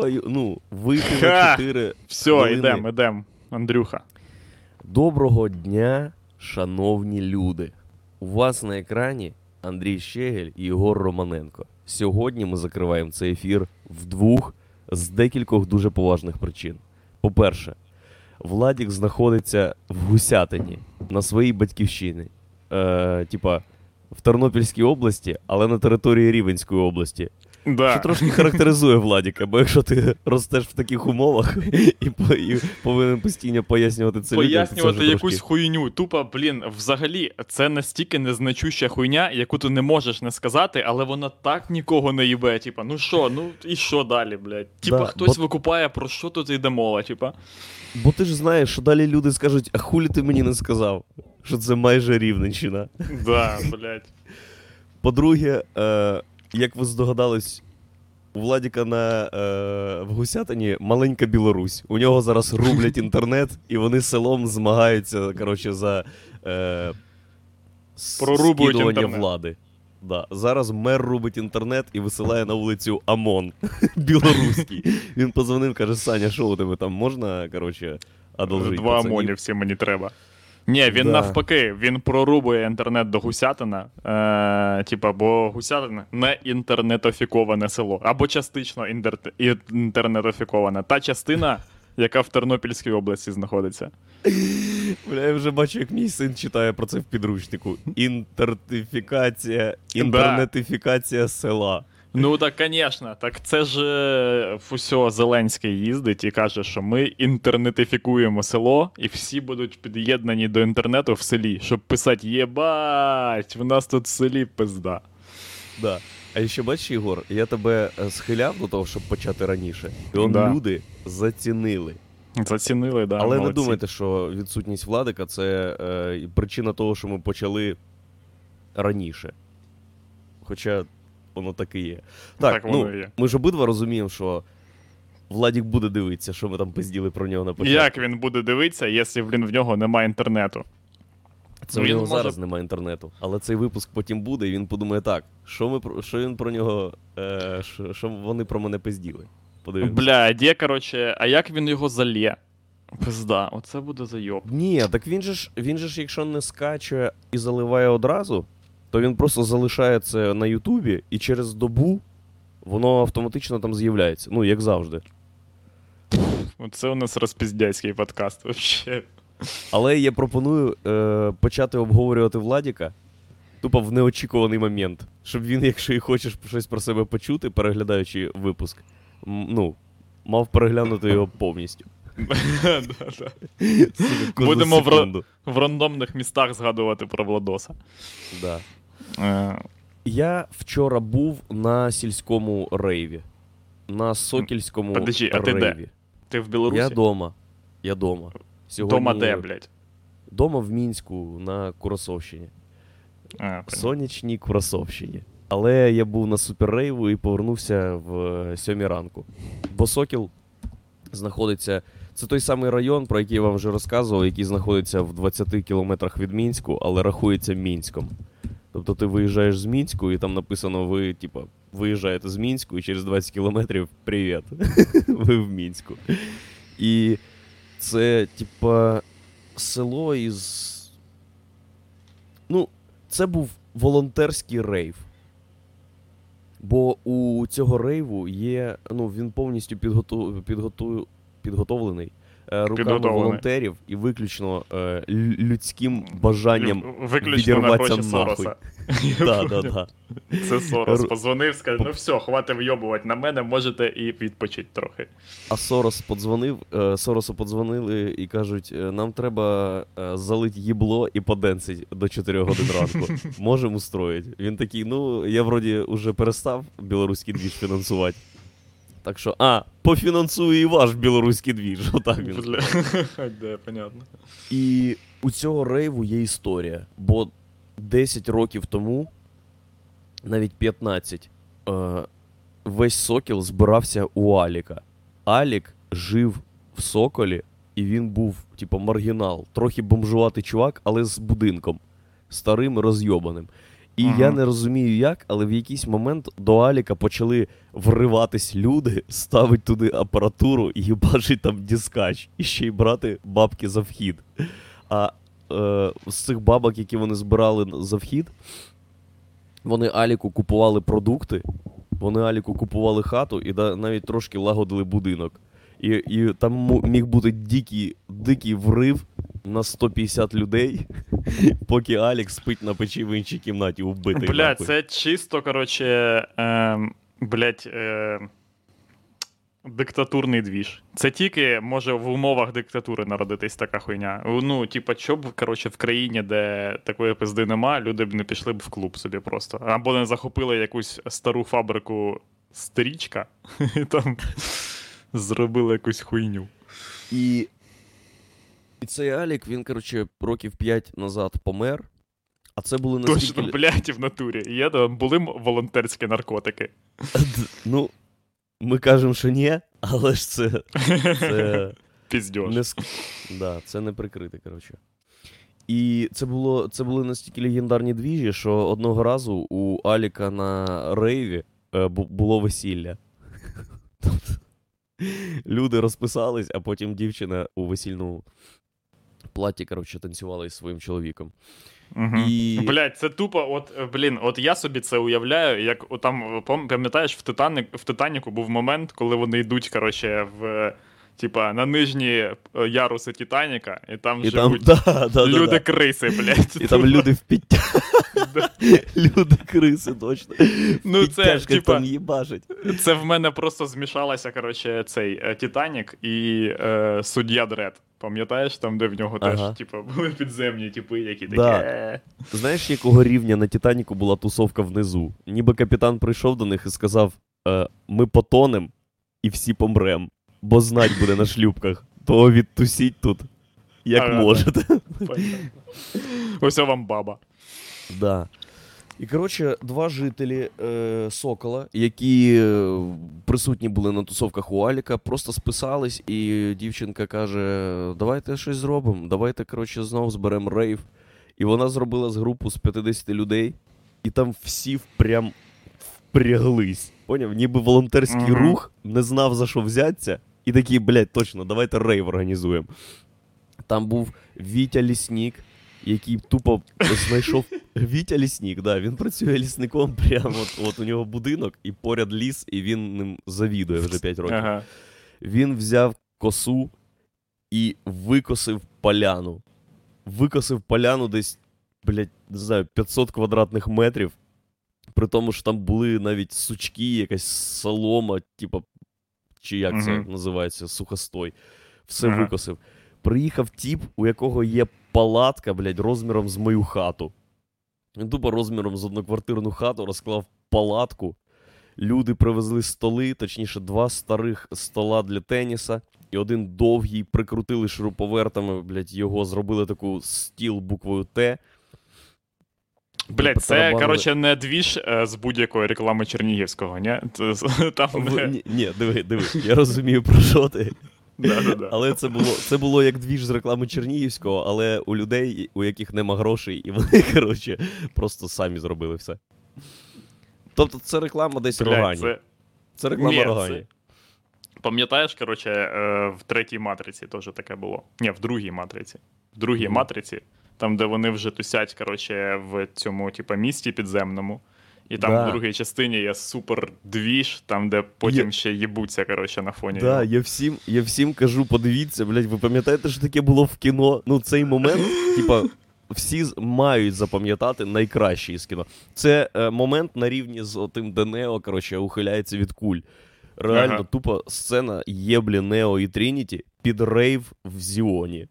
твою, ну, вийти Ха! на 4 Все, хвилини. йдем, йдем, Андрюха. Доброго дня, шановні люди. У вас на екрані Андрій Щегель і Єгор Романенко. Сьогодні ми закриваємо цей ефір вдвох з декількох дуже поважних причин. По-перше, Владік знаходиться в Гусятині на своїй батьківщині. Е, типа в Тернопільській області, але на території Рівенської області. Да. Що трошки характеризує Владіка, бо якщо ти ростеш в таких умовах і, і повинен постійно пояснювати це людям, це Пояснювати якусь трошки... хуйню. Тупо, блін, взагалі, це настільки незначуща хуйня, яку ти не можеш не сказати, але вона так нікого не їбе. Типа, ну що, ну і що далі, блядь? Типа, Да, хтось бо- викупає, про що тут йде мова, типа. Бо ти ж знаєш, що далі люди скажуть, а хулі ти мені не сказав, що це майже Рівненщина. Да, блядь. По-друге, е, як ви здогадались, у Владіка на, е, в Гусятині маленька Білорусь. У нього зараз рублять інтернет, і вони селом змагаються коротше, за е, Прорубують скидування інтернет. влади. Да. Зараз мер рубить інтернет і висилає на вулицю ОМОН білоруський. Він позвонив, каже: Саня, що у тебе там можна, коротше, одолжити? Два пацанів?» амонів всі мені треба. Ні, він Да. навпаки, він прорубує інтернет до Гусятина. Е, типа, бо Гусятин не інтернетофіковане село. Або частично інтерте- інтернетофіковане. Та частина, яка в Тернопільській області знаходиться. Бля, я вже бачу, як мій син читає про це в підручнику. Інтертифікація, інтернетифікація села. Ну так, звісно, так це ж е, усьо Зеленський їздить і каже, що ми інтернетифікуємо село, і всі будуть під'єднані до інтернету в селі, щоб писати єбать, в нас тут в селі пизда. Да. А ще бачиш, Ігор, я тебе е, схиляв до того, щоб почати раніше. І он Да. люди зацінили. Зацінили, да. Але не думайте, що відсутність владика це е, причина того, що ми почали раніше. Хоча воно так і є. Так, Так воно ну, і є. ми ж обидва розуміємо, що Владік буде дивитися, що ми там пизділи про нього на початку. Як він буде дивитися, якщо блін, в нього немає інтернету? Це Він у нього може- зараз немає інтернету. Але цей випуск потім буде, і він подумає так: що, ми, що він про нього. Е, що, що вони про мене пизділи. Подивимося. Бля, де, короче, а як він його залє? Пизда, оце буде зайоб. Ні, так він же ж, він же ж, якщо не скаче і заливає одразу, то він просто залишає це на Ютубі, і через добу воно автоматично там з'являється. Ну, як завжди. Оце у нас розпіздяйський подкаст. Вообще. Але я пропоную е, почати обговорювати Владіка тупо в неочікуваний момент. Щоб він, якщо і хочеш щось про себе почути, переглядаючи випуск, м, ну, мав переглянути його повністю. Будемо в. В рандомних містах згадувати про Владоса. Да. Е, Я вчора був на сільському рейві. На Сокільському Подожди, а ти де? Ти в Білорусі? Я дома. Я дома. Сьогодні... Дома де, блядь? Дома в Мінську на Курасовщині. А. Сонячній Курасовщині. Але я був на суперрейву і повернувся в сьомій ранку. Бо Сокіл знаходиться. Це той самий район, про який я вам вже розказував, який знаходиться в 20 кілометрах від Мінську, але рахується Мінськом. Тобто ти виїжджаєш з Мінську, і там написано, ви, типа, виїжджаєте з Мінську, і через 20 кілометрів привіт. ви в Мінську. І це, типа, село із. Ну, це був волонтерський рейв. Бо у цього рейву є. Ну, він повністю підготу... Підготу... підготовлений руками волонтерів і виключно е, людським бажанням. Виключно на відірватися гроші нахуй. Сороса. Да, да, да. Це Сорос позвонив, сказав, ну все, хватить вйобувати на мене, можете і відпочити трохи. А Сорос подзвонив, е, Соросу подзвонили і кажуть: е, нам треба е, залить їбло і поденсить до 4 годин ранку. Можемо устроїти. Він такий, ну, я вроді вже перестав білоруський двіж фінансувати. Так що, а, пофінансую і ваш білоруський двіж. Отак він. Бля. Де, понятно. І у цього рейву є історія. Бо 10 років тому, навіть 15, е, весь Сокіл збирався у Аліка. Алік жив в Соколі, і він був, типу, маргінал. Трохи бомжуватий чувак, але з будинком. Старим розйобаним. І Ага. я не розумію як, але в якийсь момент до Аліка почали вриватись люди, ставить туди апаратуру і бачить там дискач, і ще й брати бабки за вхід. А е, з цих бабок, які вони збирали за вхід, вони Аліку купували продукти, вони Аліку купували хату і навіть трошки лагодили будинок. І, і там міг бути дикий, дикий врив на 150 людей, поки Алік спить на печі в іншій кімнаті убитий. Бля, нахуй. це чисто, коротше, е, блядь, е, диктатурний двіж. Це тільки може в умовах диктатури народитись така хуйня. Ну, типа, що б, коротше, в країні, де такої пизди нема, люди б не пішли б в клуб собі просто. Або не захопили якусь стару фабрику стрічка і там зробили якусь хуйню. І, і цей Алік, він, коротше, років 5 назад помер. А це були наскільки... Точно, блядь, в натурі. Є там були волонтерські наркотики. Ну, ми кажемо, що ні, але ж це. це... Піздьош. Не да, це не прикрите, коротше. І це було це були настільки легендарні двіжі, що одного разу у Аліка на рейві е, було весілля. Тобто, люди розписались, а потім дівчина у весільному платі, коротше, танцювала із своїм чоловіком. Угу. І- Блять, це тупо, от, е, блін, от я собі це уявляю, як там, е, пам'ятаєш, в, Титаник, в Титаніку був момент, коли вони йдуть, коротше, в. Типа на нижні е, яруси Титаніка, і там І живуть да, да, да, люди криси, блядь. І там люди в підтя... люди криси, точно. Ну, це, типа- там їбашить. Це в мене просто змішалося, коротше, цей е, Титанік і е, суддя Дред. Пам'ятаєш, там, де в нього Ага. теж, типа, були підземні типи, які такі. Да. Знаєш, якого рівня на Титаніку була тусовка внизу? Ніби капітан прийшов до них і сказав: е, ми потонем і всі помрем, бо знать буде на шлюбках. То відтусіть тут, як Ага, можете. Ось вам баба. Да. І коротше, два жителі е, Сокола, які е, присутні були на тусовках у Аліка, просто списались, і дівчинка каже: Давайте щось зробимо, давайте, коротше, знову зберемо рейв. І вона зробила з групу з 50 людей, і там всі прям впряглись. Поняв? Ніби волонтерський Мгм. рух не знав за що взятися, і такі, блядь, точно, давайте рейв організуємо. Там був Вітя Ліснік, який тупо знайшов Вітя Ліснік, да, він працює лісником прямо от, от у нього будинок, і поряд ліс, і він ним завідує вже 5 років. Ага. Він взяв косу і викосив поляну. Викосив поляну десь, блядь, не знаю, 500 квадратних метрів. При тому, що там були навіть сучки, якась солома, типа, чи як це називається, сухостой. Все викосив. Приїхав тіп, у якого є палатка, блядь, розміром з мою хату. Він тупо розміром з одноквартирну хату розклав палатку. Люди привезли столи, точніше, два старих стола для теніса, і один довгий прикрутили шуруповертами, блядь, його зробили таку стіл буквою Т. Блять, це, коротше, не двіж е, з будь-якої реклами Чернігівського, ні? Там Ні, ні, диви, диви, я розумію, про що ти. Але це було, це було як двіж з реклами Чернігівського, але у людей, у яких нема грошей, і вони, коротше, просто самі зробили все. Тобто це реклама десь Блядь, Рогані. це... Це реклама Ні, Рогані. це- Пам'ятаєш, коротше, е, в третій матриці теж таке було. Ні, в другій матриці. В другій Мгм. матриці, там, де вони вже тусять, коротше, в цьому, типа, місті підземному. І там Да. в другій частині є супер двіж, там, де потім Є- ще їбуться, коротше, на фоні. Да, я всім, я всім кажу, подивіться, блядь, ви пам'ятаєте, що таке було в кіно? Ну, цей момент, типа, всі мають запам'ятати найкращий з кіно. Це е, момент на рівні з отим, де Нео, коротше, ухиляється від куль. Реально, Ага. тупо сцена єблі Нео і Трініті під рейв в Зіоні.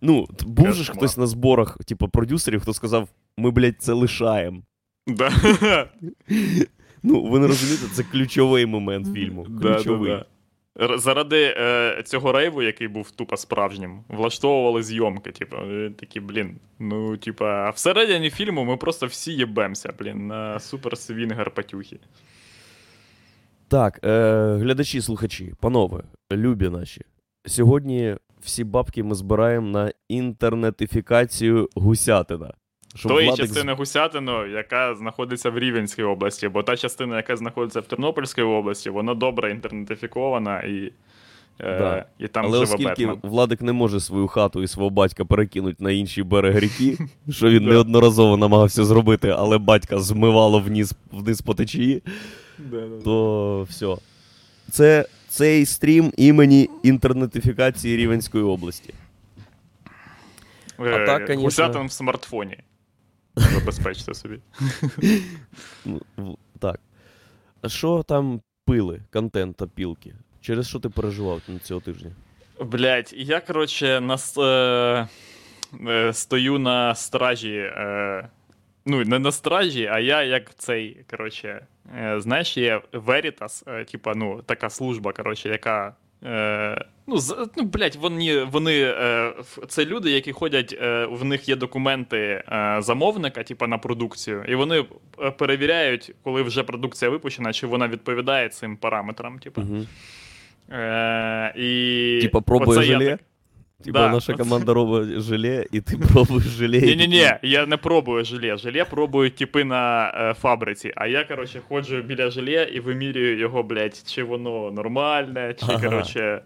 Ну, був же ж хтось на зборах, типу, продюсерів, хто сказав, ми, блядь, це лишаємо. Да. Ну, ви не розумієте, це ключовий момент фільму. Ключовий. да, да. Р- Заради е, цього рейву, який був тупо справжнім, влаштовували зйомки. Типу, такі, блін. Ну, типа, а всередині фільму ми просто всі єбемося, блін, на супер свінгер патюхи. Так, е, глядачі, слухачі, панове, любі наші. Сьогодні всі бабки ми збираємо на інтернетифікацію гусятина. щоб Тої Владик частини Гусятину, яка знаходиться в Рівенській області, бо та частина, яка знаходиться в Тернопільській області, вона добре інтернетифікована і, е, Да. і там Але живе оскільки Бетмен. Владик не може свою хату і свого батька перекинути на інший берег ріки, що він неодноразово намагався зробити, але батька змивало вниз, вниз по течії, то все. Це цей стрім імені інтернетифікації Рівенської області. Е, А так, конечно- Гусятин в смартфоні. Забезпечте собі. Ну, так. А що там пили, контент та пілки? Через що ти переживав на цього тижня? Блять, я, коротше, на, е, е, стою на стражі. Е, ну, не на стражі, а я як цей, коротше, знаєш, є Veritas, е, типа, ну, така служба, коротше, яка. Е, ну, з, ну, блядь, вони, вони е, це люди, які ходять, е, в них є документи е, замовника, типа, на продукцію, і вони е, перевіряють, коли вже продукція випущена, чи вона відповідає цим параметрам. Типа. Угу. Е, і Типа пробує оце я желе? Типа Да, наша команда робить желе, і ти пробуєш желе. Ні-ні-ні, я не пробую желе. Желе пробують типи на е, фабриці. А я, коротше, ходжу біля желе і вимірюю його, блядь, чи воно нормальне, чи, Ага. коротше,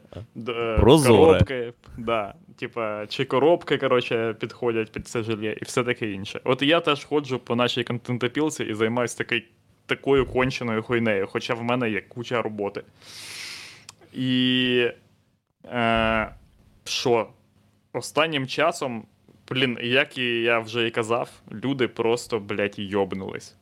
е, коробки. Да, типа, чи коробки, коротше, підходять під це желе і все таке інше. От я теж ходжу по нашій контентопілці і займаюся такий, такою конченою хуйнею, хоча в мене є куча роботи. І. Е, що? Останнім часом, блін, як і я вже і казав, люди просто, блядь, йобнулись.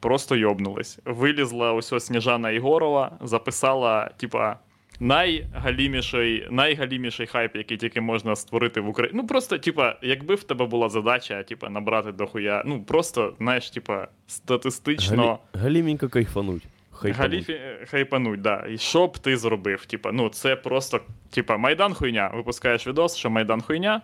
Просто йобнулись. Вилізла ось Сніжана Ігорова, записала, типа, найгаліміший, найгаліміший хайп, який тільки можна створити в Україні. Ну, просто, типа, якби в тебе була задача, типа, набрати дохуя, ну, просто, знаєш, типа, статистично. Галі... Галіменько кайфануть. Хайфануть. Галіфі хайпануть, да. І що б ти зробив? Типа, ну це просто, типа, Майдан хуйня. Випускаєш відос, що Майдан хуйня.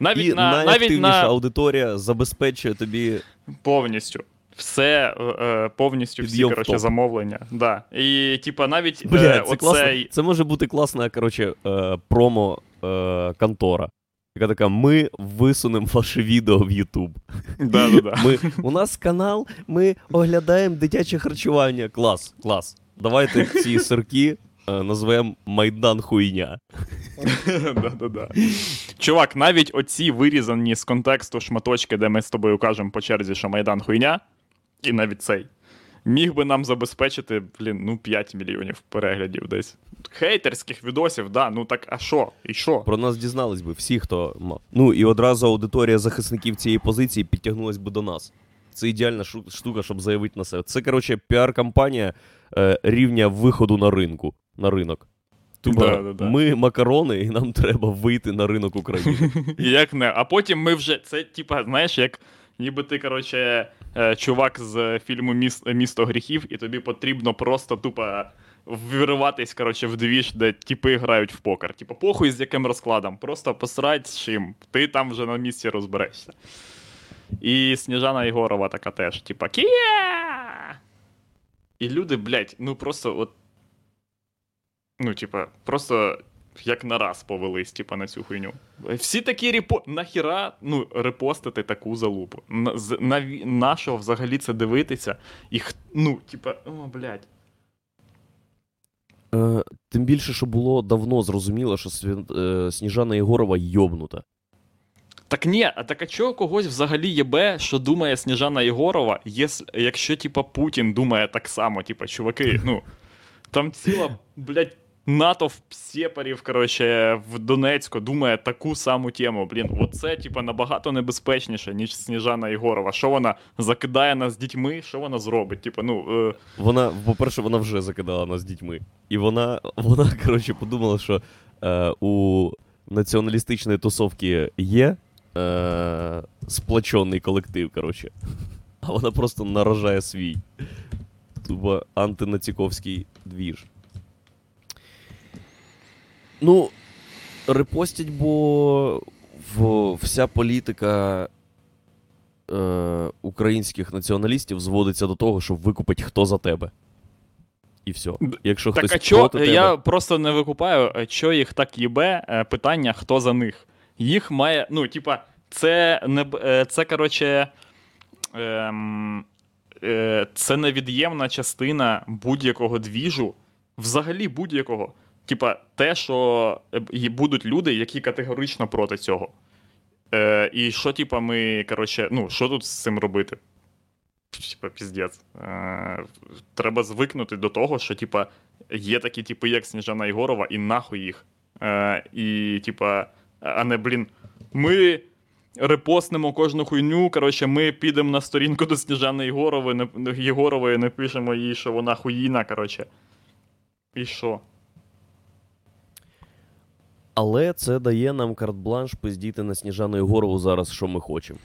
Навіть І на навіть на аудиторія забезпечує тобі повністю. Все е, е, повністю всі коротше, замовлення. Да. І, типа, навіть Бля, е, це класно. Це може бути класна, коротше, е, промо е, контора. Яка така, ми висунемо ваше відео в YouTube. Да, да, да. Ми, у нас канал, ми оглядаємо дитяче харчування. Клас, клас. Давайте ці сирки е, назвемо Майдан Хуйня. Да-да-да. Чувак, навіть оці вирізані з контексту шматочки, де ми з тобою кажемо по черзі, що Майдан хуйня, і навіть цей, міг би нам забезпечити, блін, ну 5 мільйонів переглядів десь. Хейтерських відосів, да, ну так а що? І що? Про нас дізнались би всі, хто мав. Ну і одразу аудиторія захисників цієї позиції підтягнулась би до нас. Це ідеальна штука, щоб заявити на себе. Це, коротше, піар-кампанія е, рівня виходу на ринку. На ринок. Тупо Да-да-да. ми макарони, і нам треба вийти на ринок України. Як не. А потім ми вже. Це, типа, знаєш, як ніби ти, коротше, е, чувак з фільму Місто гріхів, і тобі потрібно просто тупо вириватись, коротше, в двіж, де типи грають в покер. Типа, похуй з яким розкладом, просто посрать з чим. Ти там вже на місці розберешся. І Сніжана Єгорова така теж, типа, кія! І люди, блядь, ну просто от. Ну, типа, просто як на раз повелись, типа, на цю хуйню. Всі такі репо... Нахіра ну, репостити таку залупу. На, наві... на що взагалі це дивитися? І х- ну, типа, о, блядь. Е, тим більше, що було давно зрозуміло, що Свін- е, Сніжана Єгорова йобнута. Так ні, а так а чого когось взагалі єбе, що думає Сніжана Єгорова, якщо, типа, Путін думає так само, типа, чуваки, ну, там ціла, блядь, натовп сепарів, коротше, в Донецьку думає таку саму тему. Блін, оце, типа, набагато небезпечніше, ніж Сніжана Єгорова. Що вона закидає нас з дітьми, що вона зробить? Типа, ну, е, Вона, по-перше, вона вже закидала нас дітьми. І вона, вона коротше, подумала, що е, у націоналістичної тусовки є е, сплочений колектив, коротше. А вона просто наражає свій. Тупо антинаціковський двіж. Ну, репостять, бо в, вся політика е, українських націоналістів зводиться до того, щоб викупити, хто за тебе. І все. Якщо так хтось а чо, проти тебе, я просто не викупаю, е, що їх так їбе е, питання, хто за них. Їх має, ну, типа, це не е, це, коротше. Ем, е, це невід'ємна частина будь-якого двіжу, взагалі будь-якого. Типа, те, що е, будуть люди, які категорично проти цього. Е, і що, типа, ми, коротше, ну, що тут з цим робити? Типа, піздець. Е, треба звикнути до того, що, типа, є такі типи, як Сніжана Єгорова, і нахуй їх. Е, і, типа, а не, блін, ми репостнемо кожну хуйню. Коротше, ми підемо на сторінку до Сніжани Єгорової, Єгорової, напишемо їй, що вона хуїна, коротше. І що? Але це дає нам карт-бланш пиздіти на Сніжану Єгорову зараз, що ми хочемо.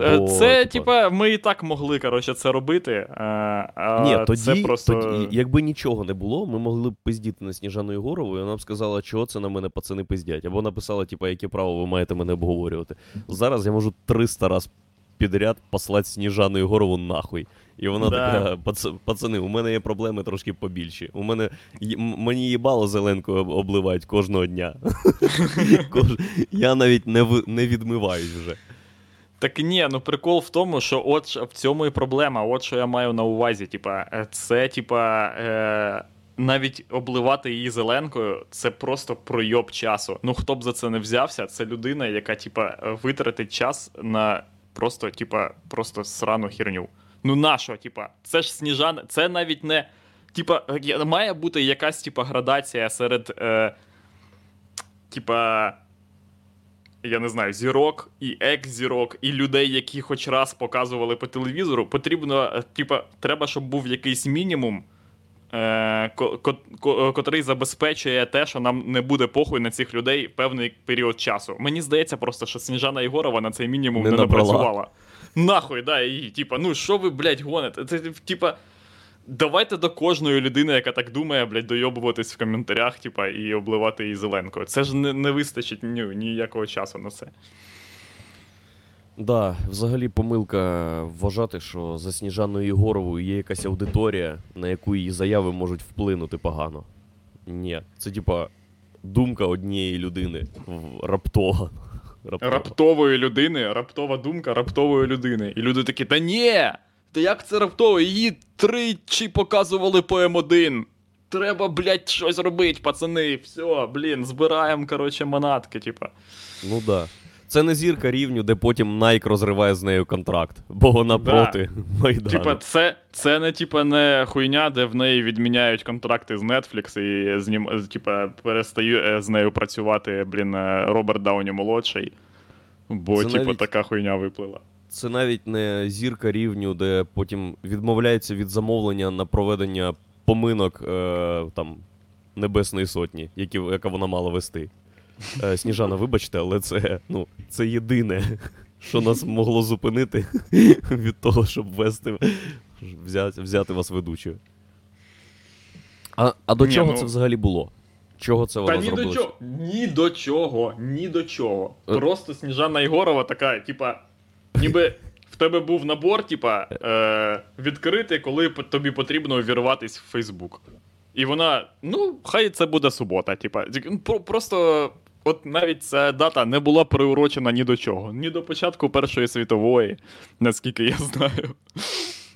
Е, Бо, Це, типа- ми і так могли, коротше, це робити. е, А Ні, тоді, це просто... тоді, якби нічого не було, ми могли б пиздіти на Сніжану Єгорову, і вона б сказала, чого це на мене пацани пиздять. Або написала, типа, яке право ви маєте мене обговорювати. Зараз я можу 300 раз підряд послати Сніжану Єгорову нахуй. І вона Да. така, «Пац- пацани, у мене є проблеми трошки побільші. У мене мені їбало зеленкою об- обливають кожного дня. Я навіть не, не відмиваюсь вже. Так ні, ну прикол в тому, що от в цьому і проблема. От що я маю на увазі. Типа, е, це, типа, е, навіть обливати її зеленкою, це просто пройоб часу. Ну хто б за це не взявся, це людина, яка, типа, витратить час на просто, типа, просто срану херню. Ну нащо, типа, це ж сніжана, це навіть не. Типа, має бути якась типа градація серед. Е, типа я не знаю, зірок і екс-зірок, і людей, які хоч раз показували по телевізору, потрібно, е, типа, треба, щоб був якийсь мінімум, е, ко- ко- ко- котрий забезпечує те, що нам не буде похуй на цих людей певний період часу. Мені здається просто, що Сніжана Єгорова на цей мінімум Не не, напрацювала. Нахуй, да, і типа, ну що ви, блядь, гоните? Це, типа. Давайте до кожної людини, яка так думає, блядь, дойобуватись в коментарях, типа, і обливати її зеленкою. Це ж не, не вистачить ні, ніякого часу на це. Да, взагалі помилка вважати, що за Сніжаною Єгоровою є якась аудиторія, на яку її заяви можуть вплинути погано. Ні, це типа думка однієї людини в- Раптова. Раптової людини, раптова думка раптової людини. І люди такі, та ні! Та як це раптово? Її тричі показували по М1. Треба, блядь, щось робити, пацани. Все, блін, збираємо, коротше, манатки, типа. Ну да. Це не зірка рівню, де потім Nike розриває з нею контракт, бо вона Да. проти Майдану. Типа, це, це не типа не хуйня, де в неї відміняють контракти з Netflix і знім, типа, перестає е, з нею працювати, блін, е, Роберт Дауні молодший. Бо, Це типа, навіть- така хуйня виплила. Це навіть не зірка рівню, де потім відмовляється від замовлення на проведення поминок е, там, Небесної Сотні, які, яка вона мала вести. Е, Сніжана, вибачте, але це, ну, це єдине, що нас могло зупинити від того, щоб вести, взяти, взяти вас ведучою. А, а до Ні, чого ну- це взагалі було? Чого це Та ні зробила? до чого. Ні до чого. Ні до чого. Е. Просто Сніжана Єгорова така, типа, ніби в тебе був набор, типа, е, відкритий, коли тобі потрібно увірватись в Фейсбук. І вона, ну, хай це буде субота, типа. Ну, про- Просто. От навіть ця дата не була приурочена ні до чого. Ні до початку Першої світової, наскільки я знаю.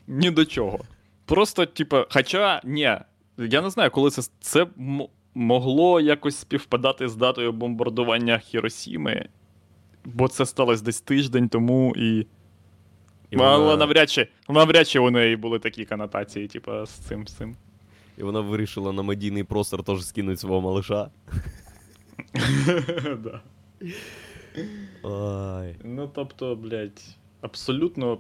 Ні до чого. Просто, типа, хоча, ні, я не знаю, коли це. Це м- могло якось співпадати з датою бомбардування Хіросіми, бо це сталося десь тиждень тому, і. І Але навряд чи, навряд чи у неї були такі конотації, типа, з цим з цим. І вона вирішила на медійний простор теж скинути свого малиша. да. Ай. Ну, тобто, блядь, абсолютно.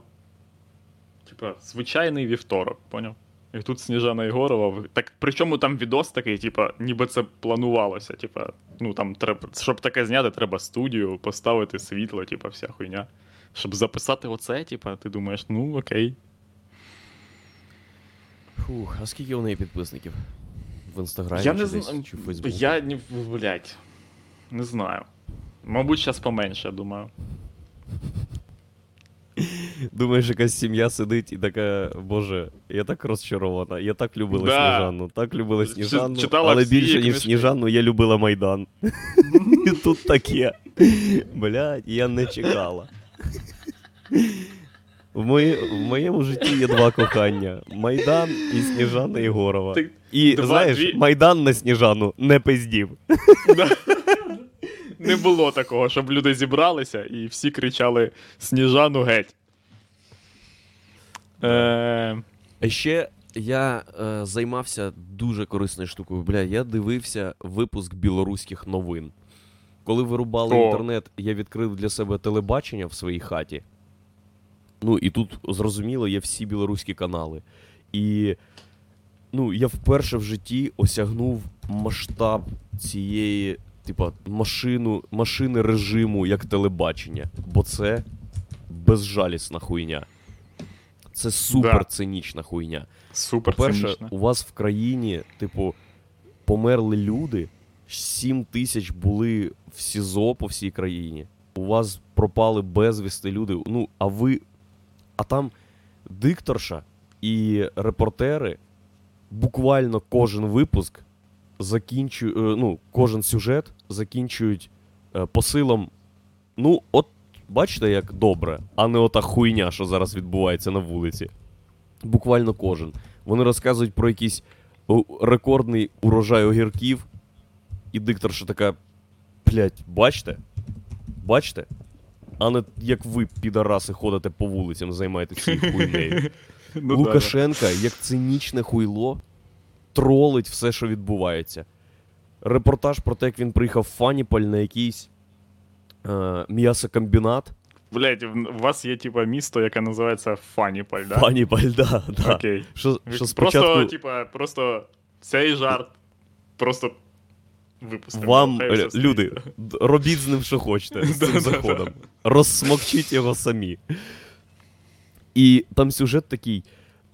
Типа, звичайний вівторок, поняв? І тут Сніжана Єгорова. Так, причому там відос такий, типа, ніби це планувалося. Типа, ну там треба, щоб таке зняти, треба студію, поставити світло, типа, вся хуйня. Щоб записати оце, типа, ти думаєш, ну окей. Фух, а скільки у неї підписників? В інстаграмі я чи не десь, знаю. чи в Фейсбуці? Я не, блядь, не знаю. Мабуть, зараз поменше, думаю. Думаєш, якась сім'я сидить і така, боже, я так розчарована, я так любила Да. Сніжану, так любила Чи- Сніжану, читала але більше, ніж книжки. Сніжану, я любила Майдан. І тут таке. Блядь, я не чекала. В, мої, в моєму житті є два кохання: Майдан і Сніжана Єгорова. Ти- І два- знаєш, дві- Майдан на Сніжану не пиздів. Не було такого, щоб люди зібралися і всі кричали Сніжану геть. Е, А ще я е, займався дуже корисною штукою. Бля, я дивився випуск білоруських новин. Коли вирубали О. інтернет, я відкрив для себе телебачення в своїй хаті. Ну і тут, зрозуміло, є всі білоруські канали. І ну, я вперше в житті осягнув масштаб цієї, типа, машину, машини режиму як телебачення. Бо це безжалісна хуйня. Це супер цинічна хуйня. супер По-перше, у вас в країні, типу, померли люди, 7 тисяч були в СІЗО по всій країні. У вас пропали безвісти люди. Ну, а ви. А там дикторша і репортери буквально кожен випуск закінчують, ну, кожен сюжет закінчують е, посилом. Ну, от бачите, як добре, а не ота хуйня, що зараз відбувається на вулиці. Буквально кожен. Вони розказують про якийсь рекордний урожай огірків, і дикторша така. Блять, бачите? Бачите? А не як ви, підараси, ходите по вулицям, займаєтеся цією хуйнею. Ну, да, Лукашенка, як цинічне хуйло, тролить все, що відбувається. Репортаж про те, як він приїхав в Фаніполь на якийсь е, м'ясокомбінат. в- у вас є типа місто, яке називається Фаніполь, да? Фаніполь, да, да. Окей. Що, що Просто, типа, просто цей жарт просто випустимо. вам, Хай е, люди, робіть з ним, що хочете, з цим заходом. Розсмокчіть його самі. І там сюжет такий.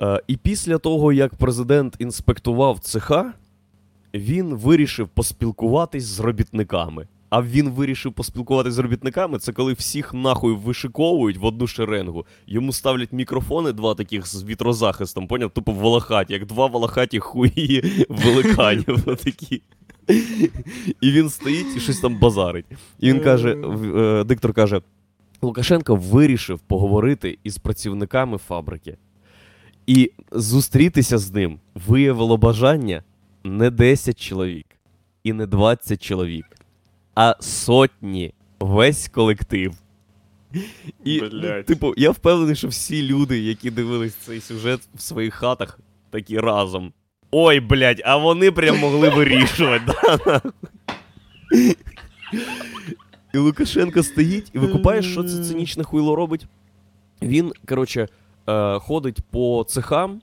Е, і після того, як президент інспектував цеха, він вирішив поспілкуватись з робітниками. А він вирішив поспілкуватись з робітниками, це коли всіх нахуй вишиковують в одну шеренгу. Йому ставлять мікрофони, два таких з вітрозахистом, поняв? Тупо волохаті, як два волохаті хуї великанів. Такі. І він стоїть і щось там базарить. І він каже: е, диктор каже: Лукашенко вирішив поговорити із працівниками фабрики. І зустрітися з ним виявило бажання не 10 чоловік і не 20 чоловік, а сотні, весь колектив. І, ну, типу, я впевнений, що всі люди, які дивились цей сюжет в своїх хатах, такі разом. Ой, блядь, а вони прям могли вирішувати. Да? І Лукашенко стоїть, і викупаєш, що це цинічне хуйло робить. Він, коротше, е, ходить по цехам,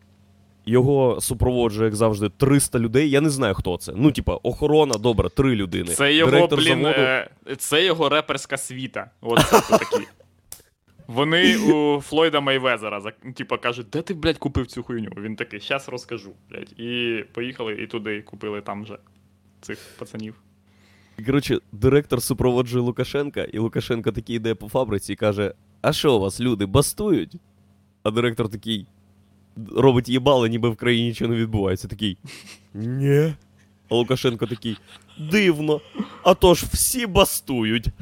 його супроводжує, як завжди, 300 людей. Я не знаю, хто це. Ну, типа, охорона, добре, три людини. Це його, Директор блін, заводу. е, це його реперська світа. От це такі. Вони у Флойда Мейвезера, зак- типа, кажуть, де ти, блядь, купив цю хуйню? Він такий, щас розкажу, блядь. І поїхали і туди купили там же цих пацанів. Коротше, директор супроводжує Лукашенка, і Лукашенко такий йде по фабриці і каже: А що у вас, люди, бастують? А директор такий робить їбало, ніби в країні нічого не відбувається. Такий. Ні. А Лукашенко такий. Дивно. А то ж всі бастують.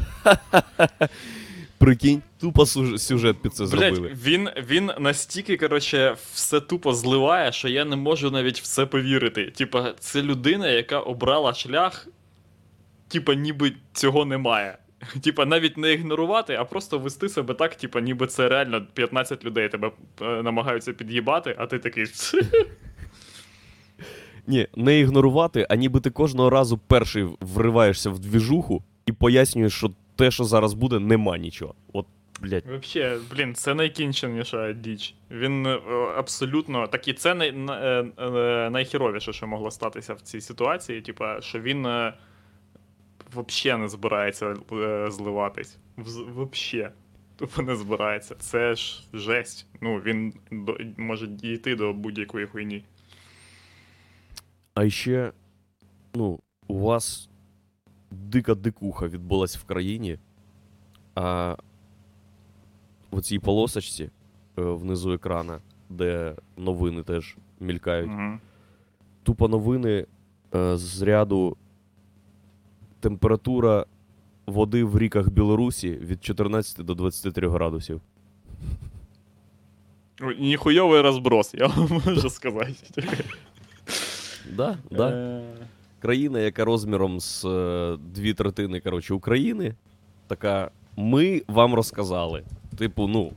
Прикинь, тупо сюжет під це зробили. Блядь, він, він настільки, коротше, все тупо зливає, що я не можу навіть в це повірити. Типа, це людина, яка обрала шлях, типа, ніби цього немає. Типа, навіть не ігнорувати, а просто вести себе так, типа, ніби це реально 15 людей тебе е, намагаються під'їбати, а ти такий. Ні, не ігнорувати, а ніби ти кожного разу перший вриваєшся в двіжуху і пояснюєш, що те, що зараз буде, нема нічого. От, блядь. Вообще, блін, це найкінченіша діч. Він е, абсолютно так і це най, на- е, е, найхіровіше, що могло статися в цій ситуації. Типа, що він вообще не збирається зливатись. Вз- Вообще. Тупо не збирається. Це ж жесть. Ну, він до, може дійти до будь-якої хуйні. А ще, ну, у вас дика дикуха відбулась в країні, а в цій полосочці е, внизу екрана, де новини теж мількають. Угу. Тупо новини е, з ряду температура води в ріках Білорусі від 14 до 23 градусів. Ніхуйовий розброс, я вам можу сказати. Да, да. Країна, яка розміром з е, дві третини коротше, України, така. Ми вам розказали. Типу, ну.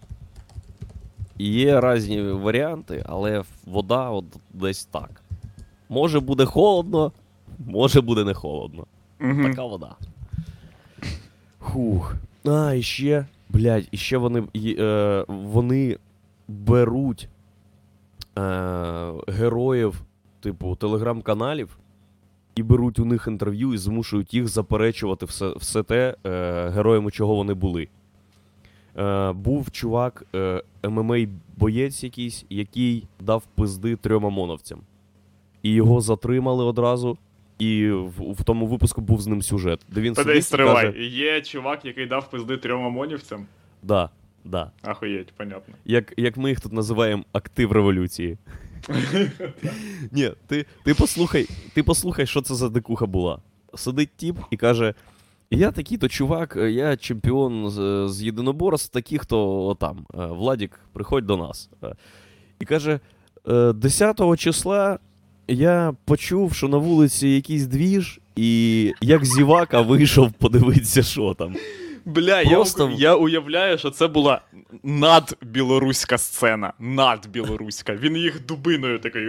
Є різні варіанти, але вода от десь так. Може буде холодно, може буде не холодно. мгм. Така вода. Хух. А, і ще. Блядь, і ще вони, е, вони беруть е, героїв, типу, телеграм-каналів, і беруть у них інтерв'ю і змушують їх заперечувати все, все те, е, героями чого вони були. Е, був чувак, е, ММА-боєць якийсь, який дав пизди трьом ОМОНовцям. І його затримали одразу. І в, в тому випуску був з ним сюжет, де він Подай сидить і каже. Є чувак, який дав пизди трьом ОМОНівцям. да, да. Ахуєть, понятно. Як, як ми їх тут називаємо актив революції. Ні, ти, ти послухай, ти послухай, що це за дикуха була. Сидить тіп і каже: Я такий-то чувак, е, я чемпіон з, з єдиноборств, таких, хто отам. Е, Владік, приходь до нас. Е, І каже: «Е, 10 числа я почув, що на вулиці якийсь двіж, і як зівака вийшов подивитися, що там. Бля, Просто- я, я уявляю, що це була надбілоруська сцена. Надбілоруська. Він їх дубиною такий.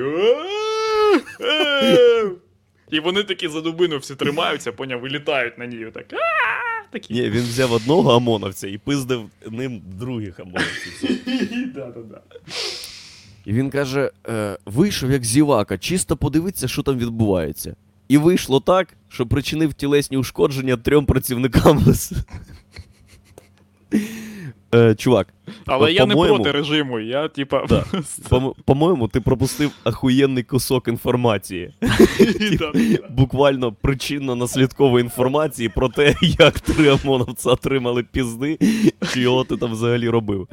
І вони такі за дубину всі тримаються, поняв, вилітають на ній. Так. Такі. Ні, він взяв одного ОМОНовця і пиздив ним других ОМОНовців. І він каже: е, вийшов як зівака, чисто подивитися, що там відбувається. І вийшло так, що причинив тілесні ушкодження трьом працівникам. Е, чувак, Але я не проти режиму, я типа. Да. по- по-моєму, ти пропустив ахуєнний кусок інформації. Буквально причинно-наслідкової інформації про те, як три ОМОНовця отримали пізди, чи його ти там взагалі робив.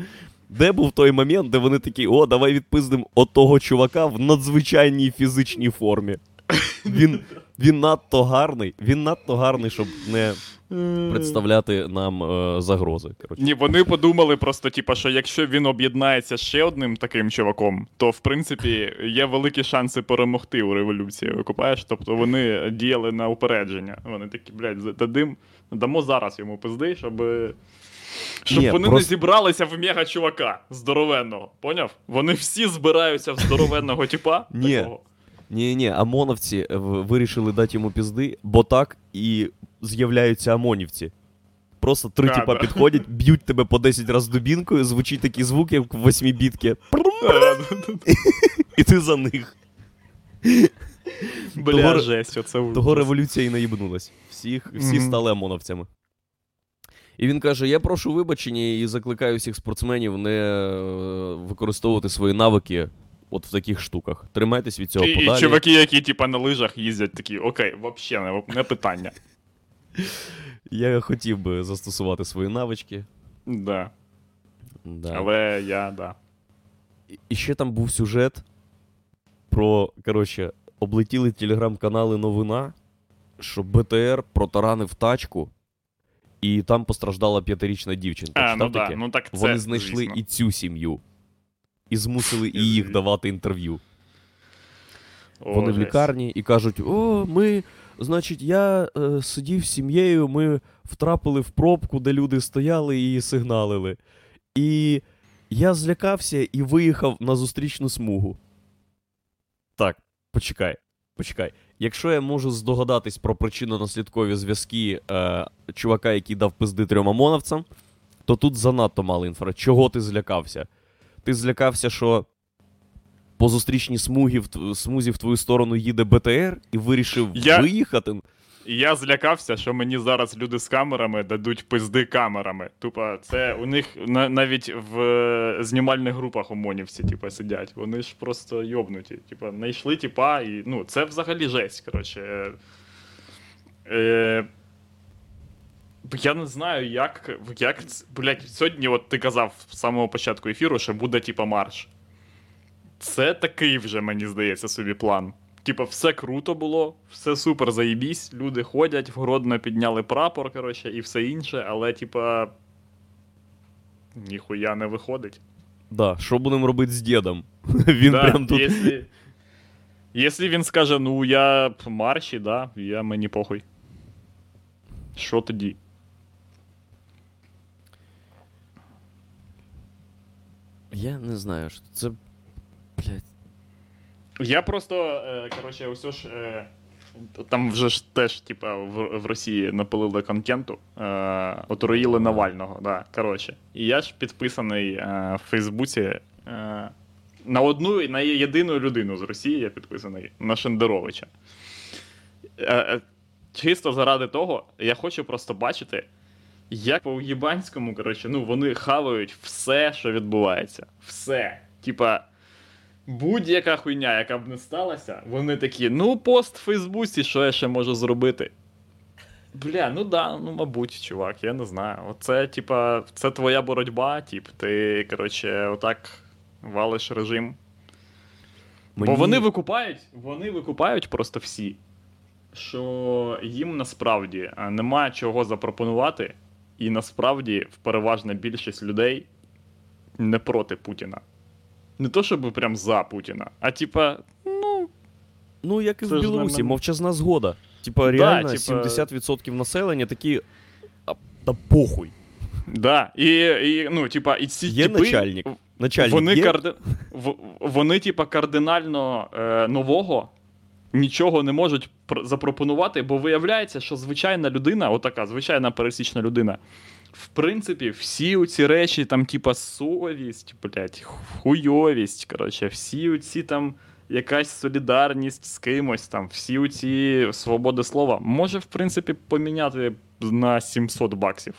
Де був той момент, де вони такі: о, давай відпиздимо отого чувака в надзвичайній фізичній формі. Він, він надто гарний, він надто гарний, щоб не представляти нам е, загрози. Коротше. Ні, вони подумали просто, типа, що якщо він об'єднається з ще одним таким чуваком, то в принципі є великі шанси перемогти у революції. Викупаєш? Тобто вони діяли на упередження. Вони такі, блядь, дадим, дамо зараз йому пизди, щоб. Щоб Ні, вони просто- не зібралися в мега чувака здоровенного. Поняв? Вони всі збираються в здоровенного типа. Ні. такого. Ні, ні, ОМОНовці е, вирішили дати йому пізди, бо так і з'являються ОМОНівці. Просто три типа підходять, б'ють тебе по 10 раз дубінкою, звучить такі звуки, як в восьмібітки, і ти за них. Бля, Того- жесть, оце ужас. Того революція і наїбнулась. Всіх, всі Мгм. стали ОМОНовцями. І він каже: Я прошу вибачення і закликаю всіх спортсменів не е, використовувати свої навики от в таких штуках. Тримайтесь від цього І, і чуваки, які типа на лижах їздять, такі, окей, вообще не, не питання. Я хотів би застосувати свої навички. Да. Да. Але я, да. І- І ще там був сюжет про, коротше, облетіли телеграм-канали новина, що БТР протаранив тачку, і там постраждала п'ятирічна дівчинка. А, ну да, ну так це, Вони знайшли звісно. і цю сім'ю. І змусили і їх давати інтерв'ю. О, Вони в лікарні і кажуть: О, ми, значить, я е, сидів з сім'єю, ми втрапили в пробку, де люди стояли і сигналили. І я злякався і виїхав на зустрічну смугу. Так, почекай, почекай. Якщо я можу здогадатись про причинно-наслідкові зв'язки е, чувака, який дав пизди трьом ОМОНовцям, то тут занадто мало інфра. Чого ти злякався? Ти злякався, що по зустрічній смугі в, смузі в твою сторону їде БТР і вирішив Я- виїхати. Я злякався, що мені зараз люди з камерами дадуть пизди камерами. Тупа, це у них на, навіть в е, знімальних групах ОМОНівці, типа, сидять. Вони ж просто йобнуті. Типа, знайшли типа, і ну, це взагалі жесть. Коротше. Е, е, Я не знаю, як. як блядь, сьогодні, от ти казав з самого початку ефіру, що буде типа марш. Це такий вже, мені здається, собі план. Типа, все круто було, все супер заєбісь, люди ходять, в Гродно підняли прапор, коротше, і все інше, але, типа. Ніхуя не виходить. Да, що будемо робити з дідом? Він да, прям тут. Якщо, якщо він скаже, ну я в марші, да, я мені похуй. Що тоді? Я не знаю, що це. Блять. Я просто, е, коротше, ось ж. Е, там вже ж теж, типа, в, в Росії напилили контенту, е, отруїли Навального, да, коротше. І я ж підписаний е, в Фейсбуці е, на одну, на єдину людину з Росії я підписаний, на Шендеровича. Е, е, чисто заради того, я хочу просто бачити, як по Єбанському, коротше, ну, вони хавають все, що відбувається. Все. Типа, будь-яка хуйня, яка б не сталася, вони такі, ну, пост в Фейсбуці, що я ще можу зробити. Бля, ну да, ну мабуть, чувак, я не знаю. Оце, типа, це твоя боротьба, тип, ти, коротше, отак валиш режим. Бо вони викупають, вони викупають просто всі, що їм насправді нема чого запропонувати, і насправді переважна більшість людей не проти Путіна. Не то, щоб прям за Путіна, а типа, ну, Ну, як і в Білорусі, не- мовчазна згода. Типа, реально, типа- 70% населення такі. А, та похуй. да. І, і ну, типа, і ці Є типи, начальник. Начальник Вони, є? карди... в- вони, типа, кардинально е, нового нічого не можуть пр- запропонувати, бо виявляється, що звичайна людина, отака, звичайна пересічна людина, в принципі, всі ці речі, там, типа, совість, блядь, хуйовість, коротше, всі ці там. Якась солідарність з кимось там, всі ці свободи слова може, в принципі, поміняти на 700 баксів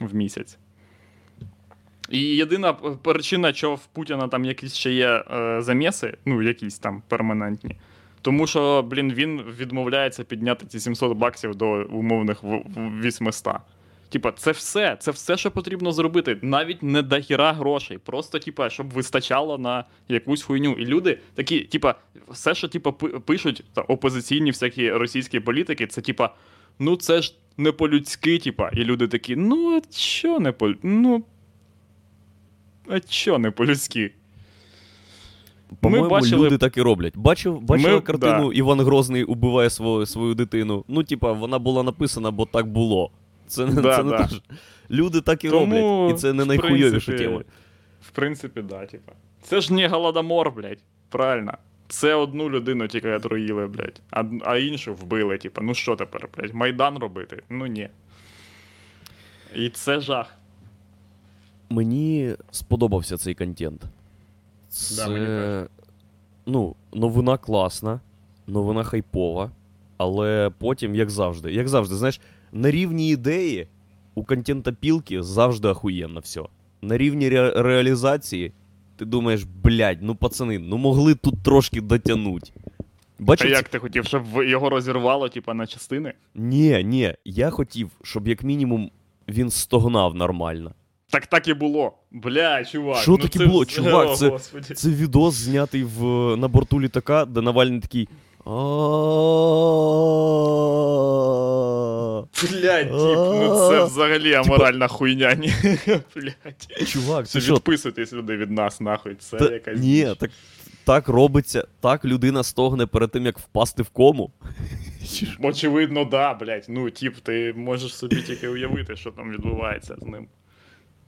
в місяць. І єдина причина, що в Путіна там якісь ще є е, заміси, ну, якісь там перманентні. Тому що, блін, він відмовляється підняти ці 700 баксів до умовних в- в- 800. Типа, це все, це все, що потрібно зробити. Навіть не до хіра грошей. Просто, типа, щоб вистачало на якусь хуйню. І люди такі, типа, все, що типа, пишуть та, опозиційні всякі російські політики, це типа, ну це ж не по-людськи, типа. І люди такі, ну, що не по Ну. А що не по-людськи? По-моєму, бачили- люди так і роблять. Бачив, бачила Ми- картину Іван Грозний убиває свою, свою дитину. Ну, типа, вона була написана, бо так було. Це, не- Да, це не да. ж. Люди так і Тому, роблять. І це не найхуйовіша тема. В принципі, да, типа. Це ж не голодомор, блядь. Правильно. Це одну людину тільки отруїли, блядь, а, а іншу вбили, типа. Ну що тепер, блядь, Майдан робити? Ну ні. І це жах. Мені сподобався цей контент. Це, Да, мені ну, новина класна, новина хайпова, але потім, як завжди, як завжди, знаєш, на рівні ідеї у контента пілки завжди ахуєнно все. На рівні ре- реалізації ти думаєш, блядь, ну пацани, ну могли тут трошки дотягнути. А як ти хотів, щоб його розірвало, типа, на частини? Ні, ні, я хотів, щоб як мінімум він стогнав нормально. Так так і було. Бля, чувак. Що ну таке це було? Чувак, О, це- Господи. Це відос знятий в, на борту літака, де Навальний такий. Блядь, тип, ну це взагалі аморальна хуйня. Ні, блядь. Чувак, Це відписуйтесь люди від нас, нахуй. Це якась. ні, так, так робиться, так людина стогне перед тим, як впасти в кому. Очевидно, да, блядь. Ну, тип, ти можеш собі тільки уявити, що там відбувається з ним.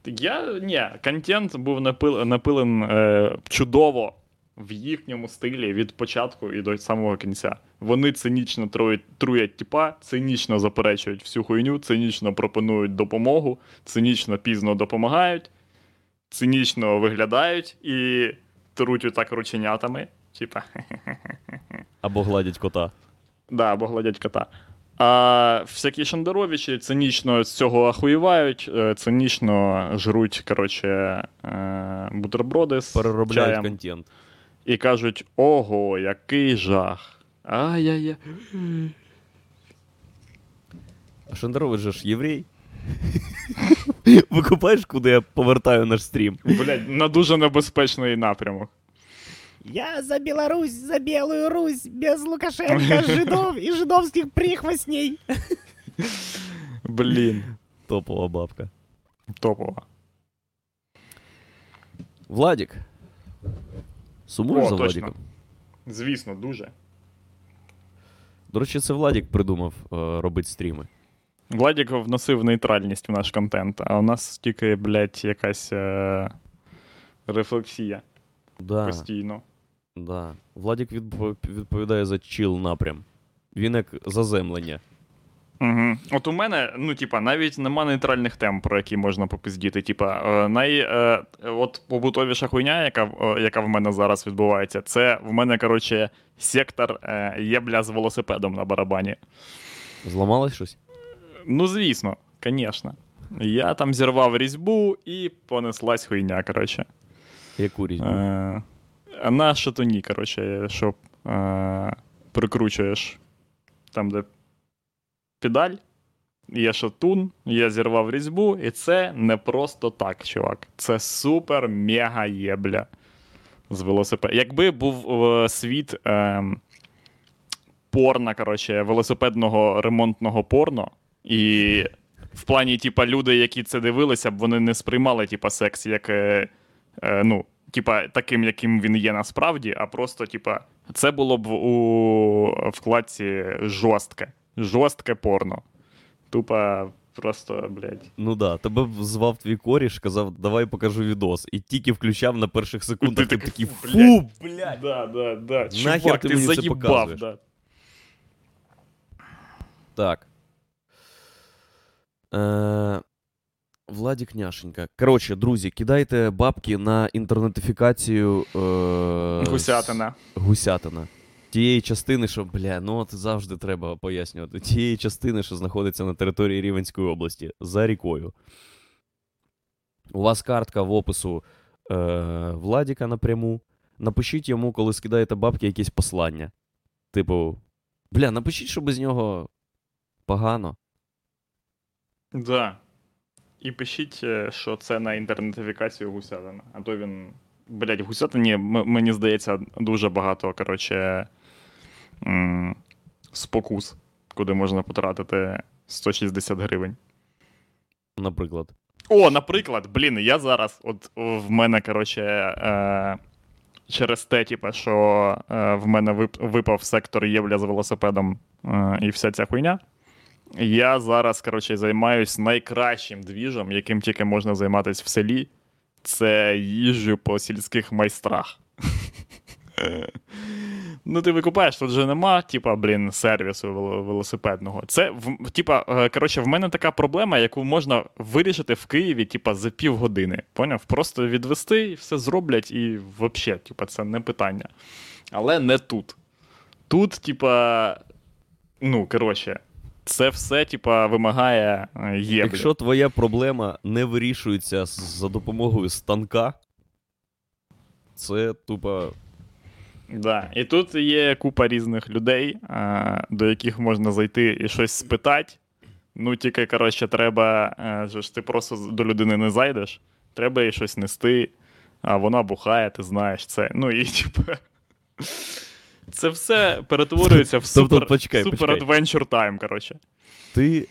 Я ні, контент був напил, напилен е, чудово в їхньому стилі від початку і до самого кінця. Вони цинічно трують, труять тіпа, цинічно заперечують всю хуйню, цинічно пропонують допомогу, цинічно пізно допомагають, цинічно виглядають і труть отак рученятами. Типа. Або гладять кота. Да, або гладять кота. А всякі шандеровичі цинічно з цього ахуєвають, е, цинічно жруть, коротше, е, бутерброди з Переробляють чаєм контент. і кажуть: ого, який жах. Ай-яй-яй. А Шендерович же ж єврей. Викупаєш, куди я повертаю наш стрім? Блять, на дуже небезпечний напрямок. Я за Беларусь, за Белую Русь, без Лукашенко, жидов и жидовских прихвостней. Блін, Топова бабка. топово. Владік. Сумуєш О, за точно. Владіком? Звісно, дуже. До речі, це Владік придумав е, робити стріми. Владік вносив нейтральність в наш контент, а у нас тільки, блядь, якась е- рефлексія Да, постійно. Да. Владік відпо- відповідає за чіл напрям. Він як заземлення. Угу. От у мене, ну, типа, навіть нема нейтральних тем, про які можна попиздіти. Типа, е, най, е, от побутовіша хуйня, яка, в- е, яка в мене зараз відбувається, це в мене, коротше, сектор е, єбля з велосипедом на барабані. Зламалось щось? Ну, звісно, звісно. Я там зірвав різьбу і понеслась хуйня, коротше. Яку різьбу? Е, на шатуні, коротше, що е, прикручуєш там, де педаль, є шатун, я зірвав різьбу, і це не просто так, чувак. Це супер мега єбля з велосипеда. Якби був е, світ е, порно, коротше, велосипедного ремонтного порно, і в плані, типа, люди, які це дивилися, б вони не сприймали, типа, секс як. Е, е, ну, типа, таким, яким він є насправді, а просто, типа, це було б у вкладці жорстке. Жорстке порно. Тупо просто, блядь. Ну да, тебе б звав твій коріш, казав, давай покажу відос. І тільки включав на перших секундах, ти, такий фу, блядь. Да, да, да. Нахер Чувак, ти ти, мені це заїбав, показуєш? да. Так. Е, Владік Няшенька. Коротше, друзі, кидайте бабки на інтернетифікацію е, Гусятина. Гусятина. Тієї частини, що, бля, ну от завжди треба пояснювати. Тієї частини, що знаходиться на території Рівенської області, за рікою. У вас картка в опису е, Владіка напряму. Напишіть йому, коли скидаєте бабки, якісь послання. Типу, бля, напишіть, що без нього погано. Да. І пишіть, е, що це на інтернетифікацію гусятина. А то він. Блять, в гусятині, мені здається, дуже багато, коротше, спокус, куди можна потратити 160 гривень. Наприклад. О, наприклад, блін, я зараз, от в мене, коротше, е, через те, типу, що е, в мене вип- випав сектор Євля з велосипедом е, і вся ця хуйня. Я зараз, коротше, займаюсь найкращим двіжем, яким тільки можна займатися в селі. Це їжджу по сільських майстрах. Ну, ти викупаєш, тут же нема, типа, блін, сервісу велосипедного. Це, типа, е, коротше, в мене така проблема, яку можна вирішити в Києві, типа, за півгодини. Поняв? Просто відвести і все зроблять, і взагалі, типа, це не питання. Але не тут. Тут, типа, ну, коротше, це все, типа, вимагає е, єблі. Якщо твоя проблема не вирішується за допомогою станка, це тупо. Да. І тут є купа різних людей, а, до яких можна зайти і щось спитати. Ну, тільки, коротше, треба, е, же ж ти просто до людини не зайдеш, треба їй щось нести, а вона бухає, ти знаєш це. Ну і типу. Це все перетворюється в Тобто, супер, почекай, супер adventure time, коротше. Ти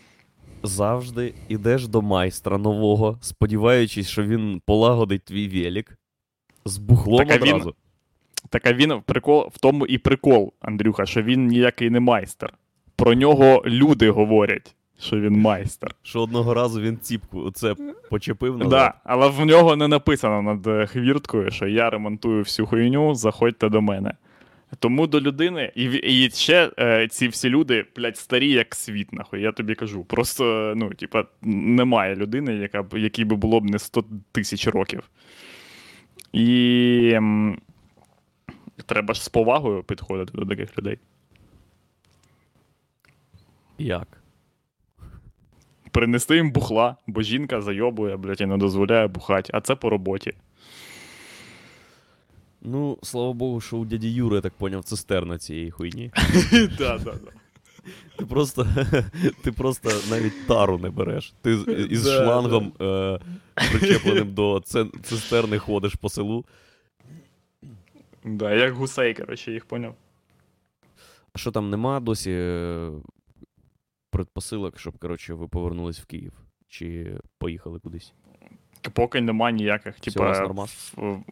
завжди йдеш до майстра нового, сподіваючись, що він полагодить твій велик з бухлом Так, а він- Так а він прикол в тому і прикол, Андрюха, що він ніякий не майстер. Про нього люди говорять, що він майстер. Що одного разу він ціпку оце почепив назад. Да, але в нього не написано над е, хвірткою, що я ремонтую всю хуйню, заходьте до мене. Тому до людини, і, і ще е, ці всі люди, блядь, старі, як світ, нахуй, я тобі кажу. Просто, ну, типа, немає людини, яка б, якій би було б не 100 тисяч років. І м, треба ж з повагою підходити до таких людей. Як? Принести їм бухла, бо жінка зайобує, блядь, і не дозволяє бухати, а це по роботі. Ну, слава Богу, що у дяді Юри, я так поняв, цистерна цієї хуйні. Да, да, да. Ти просто, ти просто навіть тару не береш. Ти із Да, шлангом е, причепленим до цистерни ходиш по селу. Да, як гусей, коротше, їх поняв. А що там нема досі е, предпосилок, щоб, коротше, ви повернулись в Київ? Чи поїхали кудись? Поки нема ніяких. Типа,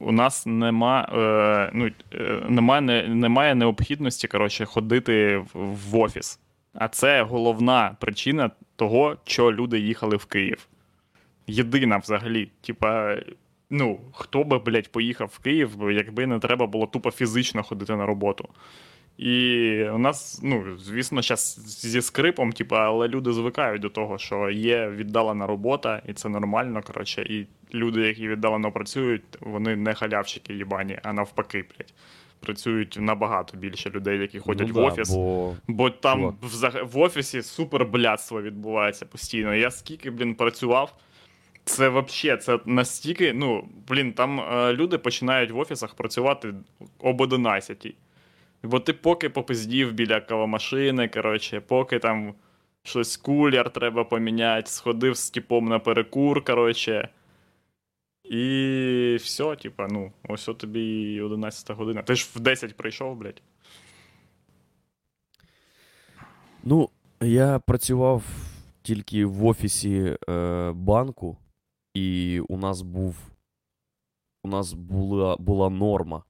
у нас нема, е, ну, е, нема, не, немає необхідності коротше, ходити в, в офіс. А це головна причина того, що люди їхали в Київ. Єдина взагалі. Типа, ну, хто би, блядь, поїхав в Київ, якби не треба було тупо фізично ходити на роботу. І у нас, ну, звісно, зараз зі скрипом, типа, але люди звикають до того, що є віддалена робота, і це нормально. Коротше, і люди, які віддалено працюють, вони не халявщики їбані, а навпаки, блядь. Працюють набагато більше людей, які ходять Ну в да, офіс. Бо... Бо там взаг- в офісі супер блядство відбувається постійно. Я скільки, блін, працював. Це вообще, це настільки. Ну, блін, там е, люди починають в офісах працювати об 11. Бо ти поки попиздів біля кавомашини, коротше, поки там щось кулер треба поміняти, сходив з типом на перекур, коротше. І все, типа, ну, ось тобі і 11 година. Ти ж в 10 прийшов, блядь. Ну, я працював тільки в офісі е, банку, і у нас був. У нас була, була норма.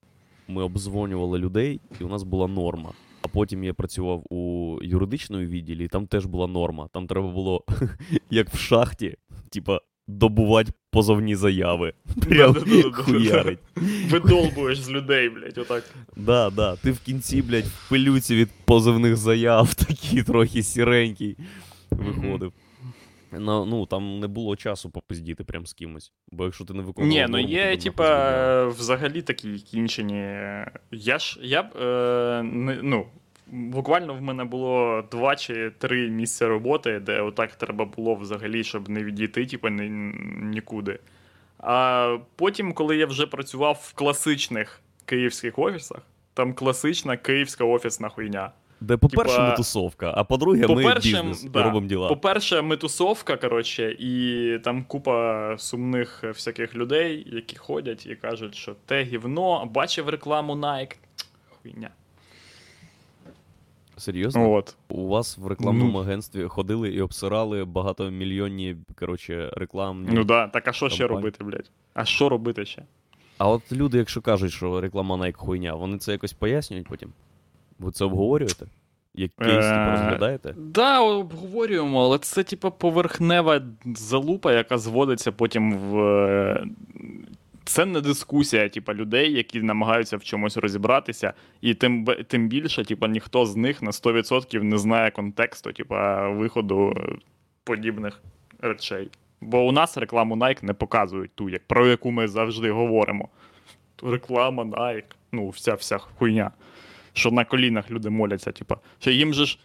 Ми обдзвонювали людей, і у нас була норма. А потім я працював у юридичному відділі, і там теж була норма. Там треба було, як в шахті, типа, добувати позовні заяви. Прям хуярить. Видолбуєш з людей, блядь, отак. Да, да. Ти в кінці, блядь, в пилюці від позивних заяв, такий трохи сіренький виходив. Ну, ну, там не було часу попиздіти прям з кимось. Бо якщо ти не виконував. Ні, ну є, типа, взагалі такі кінчені. Я ж я б е, не, ну, буквально в мене було два чи три місця роботи, де отак треба було взагалі, щоб не відійти, типа, ні, нікуди. А потім, коли я вже працював в класичних київських офісах, там класична київська офісна хуйня. Де, по-перше, типа, не тусовка, а по-друге, По-перше, бізнес да. робимо діла. По-перше, ми тусовка, коротше, і там купа сумних всяких людей, які ходять і кажуть, що те гівно, бачив рекламу Nike. Хуйня. Серйозно? От. У вас в рекламному Ну. агентстві ходили і обсирали багатомільйонні, коротше, рекламні. Ну да, так а що ще робити, блядь? А що робити ще? А от люди, якщо кажуть, що реклама Nike хуйня, вони це якось пояснюють потім? Ви це обговорюєте? Як кейс типу, Е, розглядаєте? Да, обговорюємо, але це типа поверхнева залупа, яка зводиться потім в. е, Це не дискусія, типа, людей, які намагаються в чомусь розібратися, і тим, тим більше, типа, ніхто з них на 100% не знає контексту, типа, виходу подібних речей. Бо у нас рекламу Nike не показують ту, як, про яку ми завжди говоримо. Реклама Nike, ну, вся вся хуйня. Що на колінах люди моляться, типа. Що їм же ж.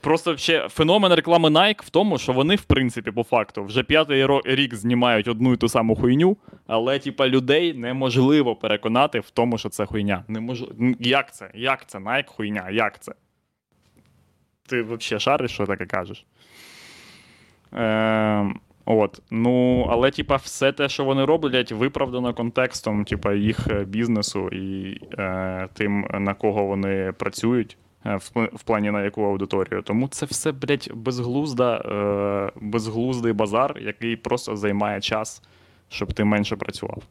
Просто ще феномен реклами Nike в тому, що вони, в принципі, по факту, вже п'ятий рік знімають одну і ту саму хуйню, але, типа, людей неможливо переконати в тому, що це хуйня. Немож... Як це? Як це? Nike хуйня? Як це? Ти взагалі шариш, що таке кажеш? Е, от. Ну, але, типа, все те, що вони роблять, виправдано контекстом, типа, їх е, бізнесу і е, тим, на кого вони працюють. е, В, в плані на яку аудиторію. Тому це все, блядь, безглузда, е, безглуздий базар, який просто займає час, щоб ти менше працював.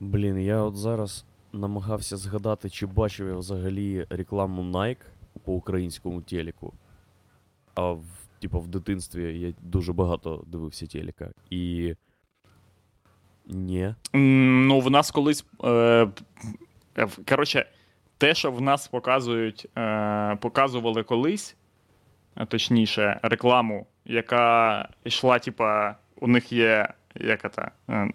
Блін, я от зараз намагався згадати, чи бачив я взагалі рекламу Nike по українському телеку. А в, типу, в дитинстві я дуже багато дивився телека. І. Ні. Ну, в нас колись. Е, коротше, те, що в нас показують, е, показували колись, точніше, рекламу, яка йшла, типа, у них є яка та, е,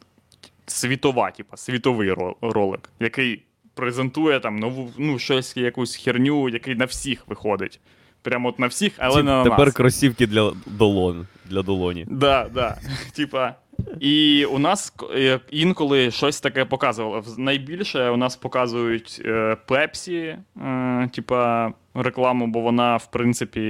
світова, типа, світовий ролик, який презентує там нову, ну, щось, якусь херню, який на всіх виходить. Прямо от на всіх, але Тип- не на Тепер кросівки для долон. Для долоні. Да, да. Типа. І у нас е, інколи щось таке показувало. Найбільше у нас показують е, Пепсі, е, типа рекламу, бо вона, в принципі,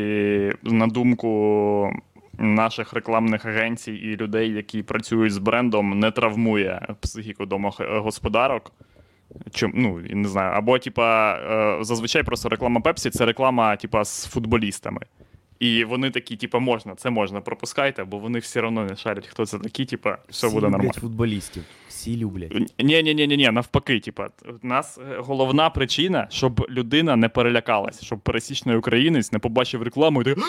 на думку наших рекламних агенцій і людей, які працюють з брендом, не травмує психіку домогосподарок. Чим, ну, не знаю. Або, типа, е, зазвичай просто реклама Пепсі це реклама, типа, з футболістами. І вони такі, типа, можна, це можна, пропускайте, бо вони все одно не шарять, хто це такі, типа, все Всі буде люблять нормально. футболістів. Всі люблять. Ні, ні, ні, ні, ні, навпаки, типа, у нас е, головна причина, щоб людина не перелякалась, щоб пересічний українець не побачив рекламу і такий,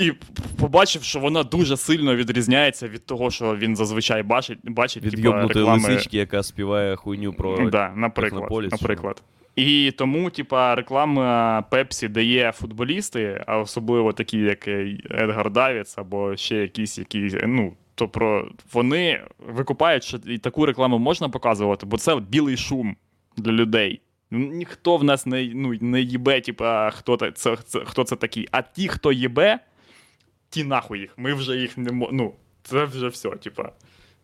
і побачив, що вона дуже сильно відрізняється від того, що він зазвичай бачить, бачить Від йобнутої реклами. лисички, яка співає хуйню про. Да, наприклад, Технополіс, наприклад. І тому, типа, реклама Пепсі дає футболісти, а особливо такі, як е, Едгар Давіц, або ще якісь, які, ну, то про вони викупають, що і таку рекламу можна показувати, бо це білий шум для людей. Ніхто в нас не, ну, не їбе, типа, хто це, це, хто це такий. А ті, хто їбе, ті нахуй їх. Ми вже їх не можемо. Ну, це вже все, типа.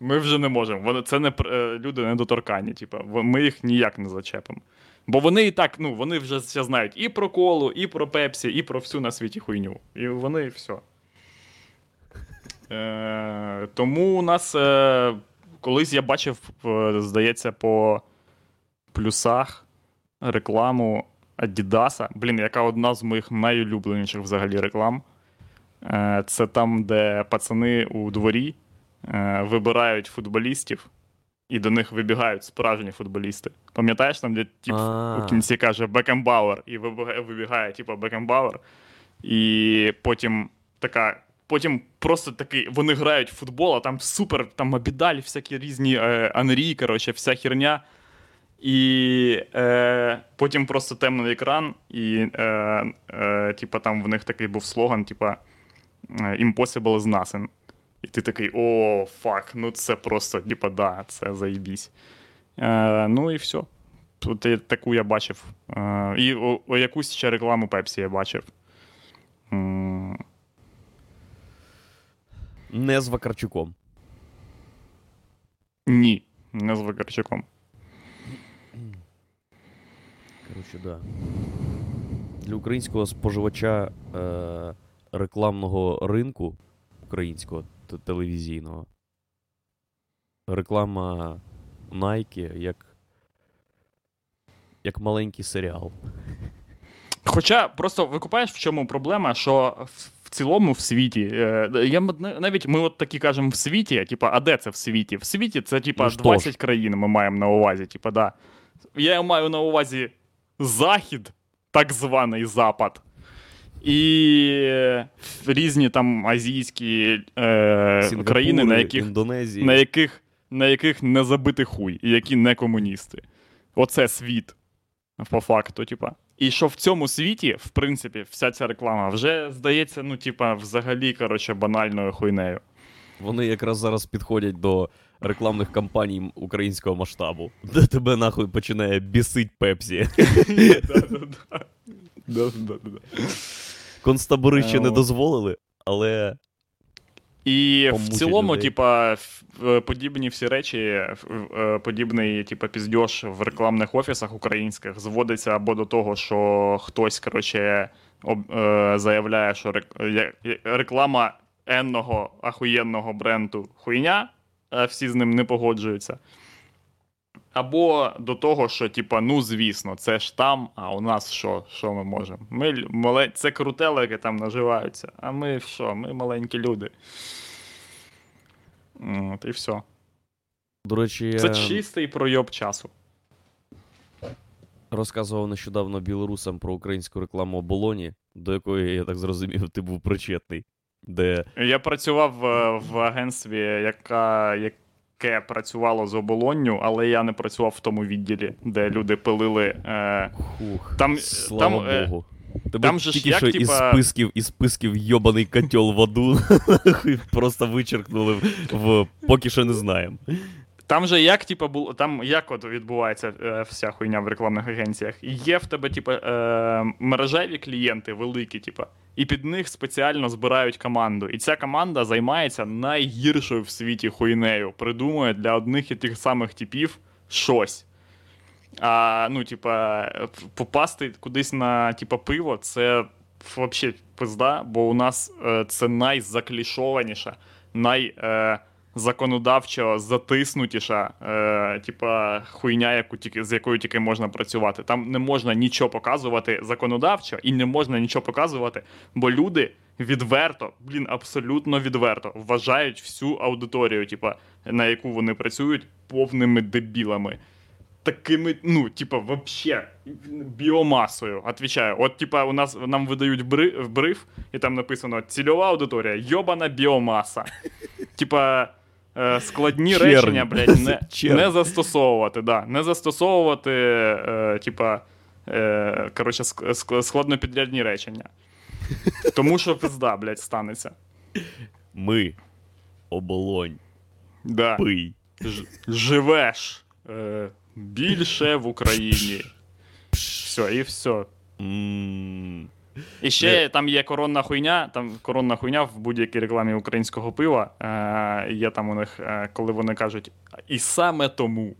Ми вже не можемо. Вони це не е, люди недоторканні. Типа, ми їх ніяк не зачепимо. Бо вони і так, ну, вони вже все знають і про колу, і про пепсі, і про всю на світі хуйню. І вони все. Е, тому у нас е, колись я бачив, е, здається, по плюсах рекламу Адідаса. Блін, яка одна з моїх найулюбленіших взагалі реклам. Е, це там, де пацани у дворі е, вибирають футболістів, і до них вибігають справжні футболісти. Пам'ятаєш там, де тип у кінці каже Бекенбауер, і вибігає, типу, Бекенбауер, і потім така. Потім просто такий, вони грають в футбол, а там супер, там Абідаль, всякі різні е, Анрі, коротше, вся херня. І е, потім просто темний екран, і е, е, типа, там в них такий був слоган, типа Impossible is nothing. І ти такий, о, фак, ну це просто, типа, да, це заїбісь. Е, ну і все. Тут я- таку я бачив. Е, і о, о, якусь ще рекламу Пепсі я бачив. М, Не з Вакарчуком. ні, не з Вакарчуком. Коротше, да. Для українського споживача е- рекламного ринку українського телевізійного. Реклама Nike як. Як маленький серіал. Хоча просто викупаєш, в чому проблема, що в, в цілому в світі. Е, я навіть ми от такі кажемо в світі, типа, а де це в світі? В світі це типа Ну, 20 ж. країн ми маємо на увазі. Типа, да. Я маю на увазі Захід, так званий Запад. І е, різні там азійські е, країни, на яких Індонезії. на яких, на яких не забити хуй, і які не комуністи. Оце світ. По факту, типа. І що в цьому світі, в принципі, вся ця реклама вже здається, ну, типа, взагалі, коротше, банальною хуйнею. Вони якраз зараз підходять до рекламних кампаній українського масштабу, де тебе нахуй починає бісить Пепсі. Концтабори ще не Е, дозволили, але І в цілому, людей. типа, в- подібні всі речі, е, подібний, типа, піздьош в рекламних офісах українських зводиться або до того, що хтось, коротше, е, заявляє, що реклама енного ахуєнного бренду хуйня, а всі з ним не погоджуються. Або до того, що, типа, ну звісно, це ж там, а у нас що? Що ми можемо? Ми мале... Це крутелики там наживаються, а ми що? Ми маленькі люди. От і все. до речі, Це чистий пройоб часу. розказував нещодавно білорусам про українську рекламу оболоні, до якої, я так зрозумів, ти був причетний. Де Я працював е, в агентстві, яка, яке працювало з оболонню, але я не працював в тому відділі, де люди пилили. Е... хух, Там- слава там, е, Богу. Тебе там же ж що як, із типа- списків, із списків йобаний котел в аду просто вичеркнули в, в поки що не знаємо. Там же як, типа, було, там як от відбувається е, вся хуйня в рекламних агенціях. Є в тебе, типа, е, мережеві клієнти великі, типа, і під них спеціально збирають команду. І ця команда займається найгіршою в світі хуйнею. Придумує для одних і тих самих типів щось. А ну, типа, попасти кудись на типа, пиво, це взагалі пизда, бо у нас е, це найзаклішованіша, най. Е, законодавчо затиснутіша, е, типа хуйня, яку тільки з якою тільки можна працювати. Там не можна нічого показувати законодавчо і не можна нічого показувати, бо люди відверто, блін, абсолютно відверто вважають всю аудиторію, типа, на яку вони працюють, повними дебілами. Такими, ну, типа, вообще біомасою. Отвічаю. От, типа, у нас нам видають бри, бриф, і там написано цільова аудиторія, йобана біомаса. Типа, складні Чернь. речення, блядь, не, не застосовувати, да. Не застосовувати, е, типа, е, коротше, ск- ск- складнопідрядні речення. Тому що пизда, блядь, станеться. Ми. Оболонь. Да. Пий. Ж- живеш е, більше в Україні. Все, і все. М. І ще там є коронна хуйня. Там коронна хуйня в будь-якій рекламі українського пива. Е, є там у них, е, коли вони кажуть, і саме тому.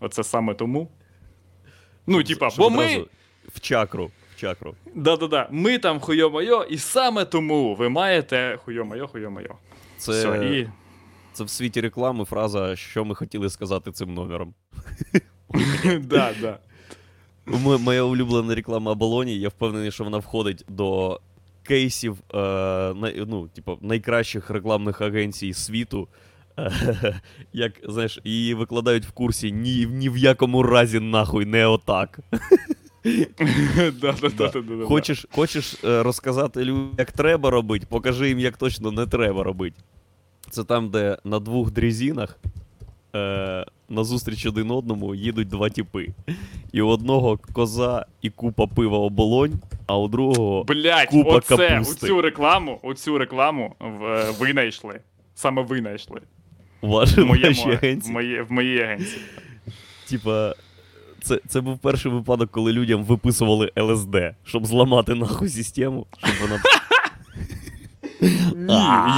Оце саме тому. Ну, типа, бо ми. В чакру. В чакру. Да-да-да, ми там хуйо-майо, і саме тому ви маєте хуйо-майо, хуйо-майо. Це, Все, і... це в світі реклами фраза, що ми хотіли сказати цим номером. да, да. Моя улюблена реклама Оболоні, я впевнений, що вона входить до кейсів е, ну, типу, найкращих рекламних агенцій світу. Як, знаєш, її викладають в курсі ні, ні в якому разі нахуй не отак. Хочеш, хочеш е, розказати людям, як треба робити, покажи їм, як точно не треба робити. Це там, де на двох дрезінах е, назустріч один одному їдуть два тіпи. І у одного коза і купа пива оболонь, а у другого Блять, Купа оце, капусти. оцю рекламу, оцю рекламу в, е, винайшли. Саме винайшли. ваші В, моєму, наші в, агенції. моє, в моїй агенції. Типа, це, це був перший випадок, коли людям виписували ЛСД, щоб зламати нахуй систему, щоб вона.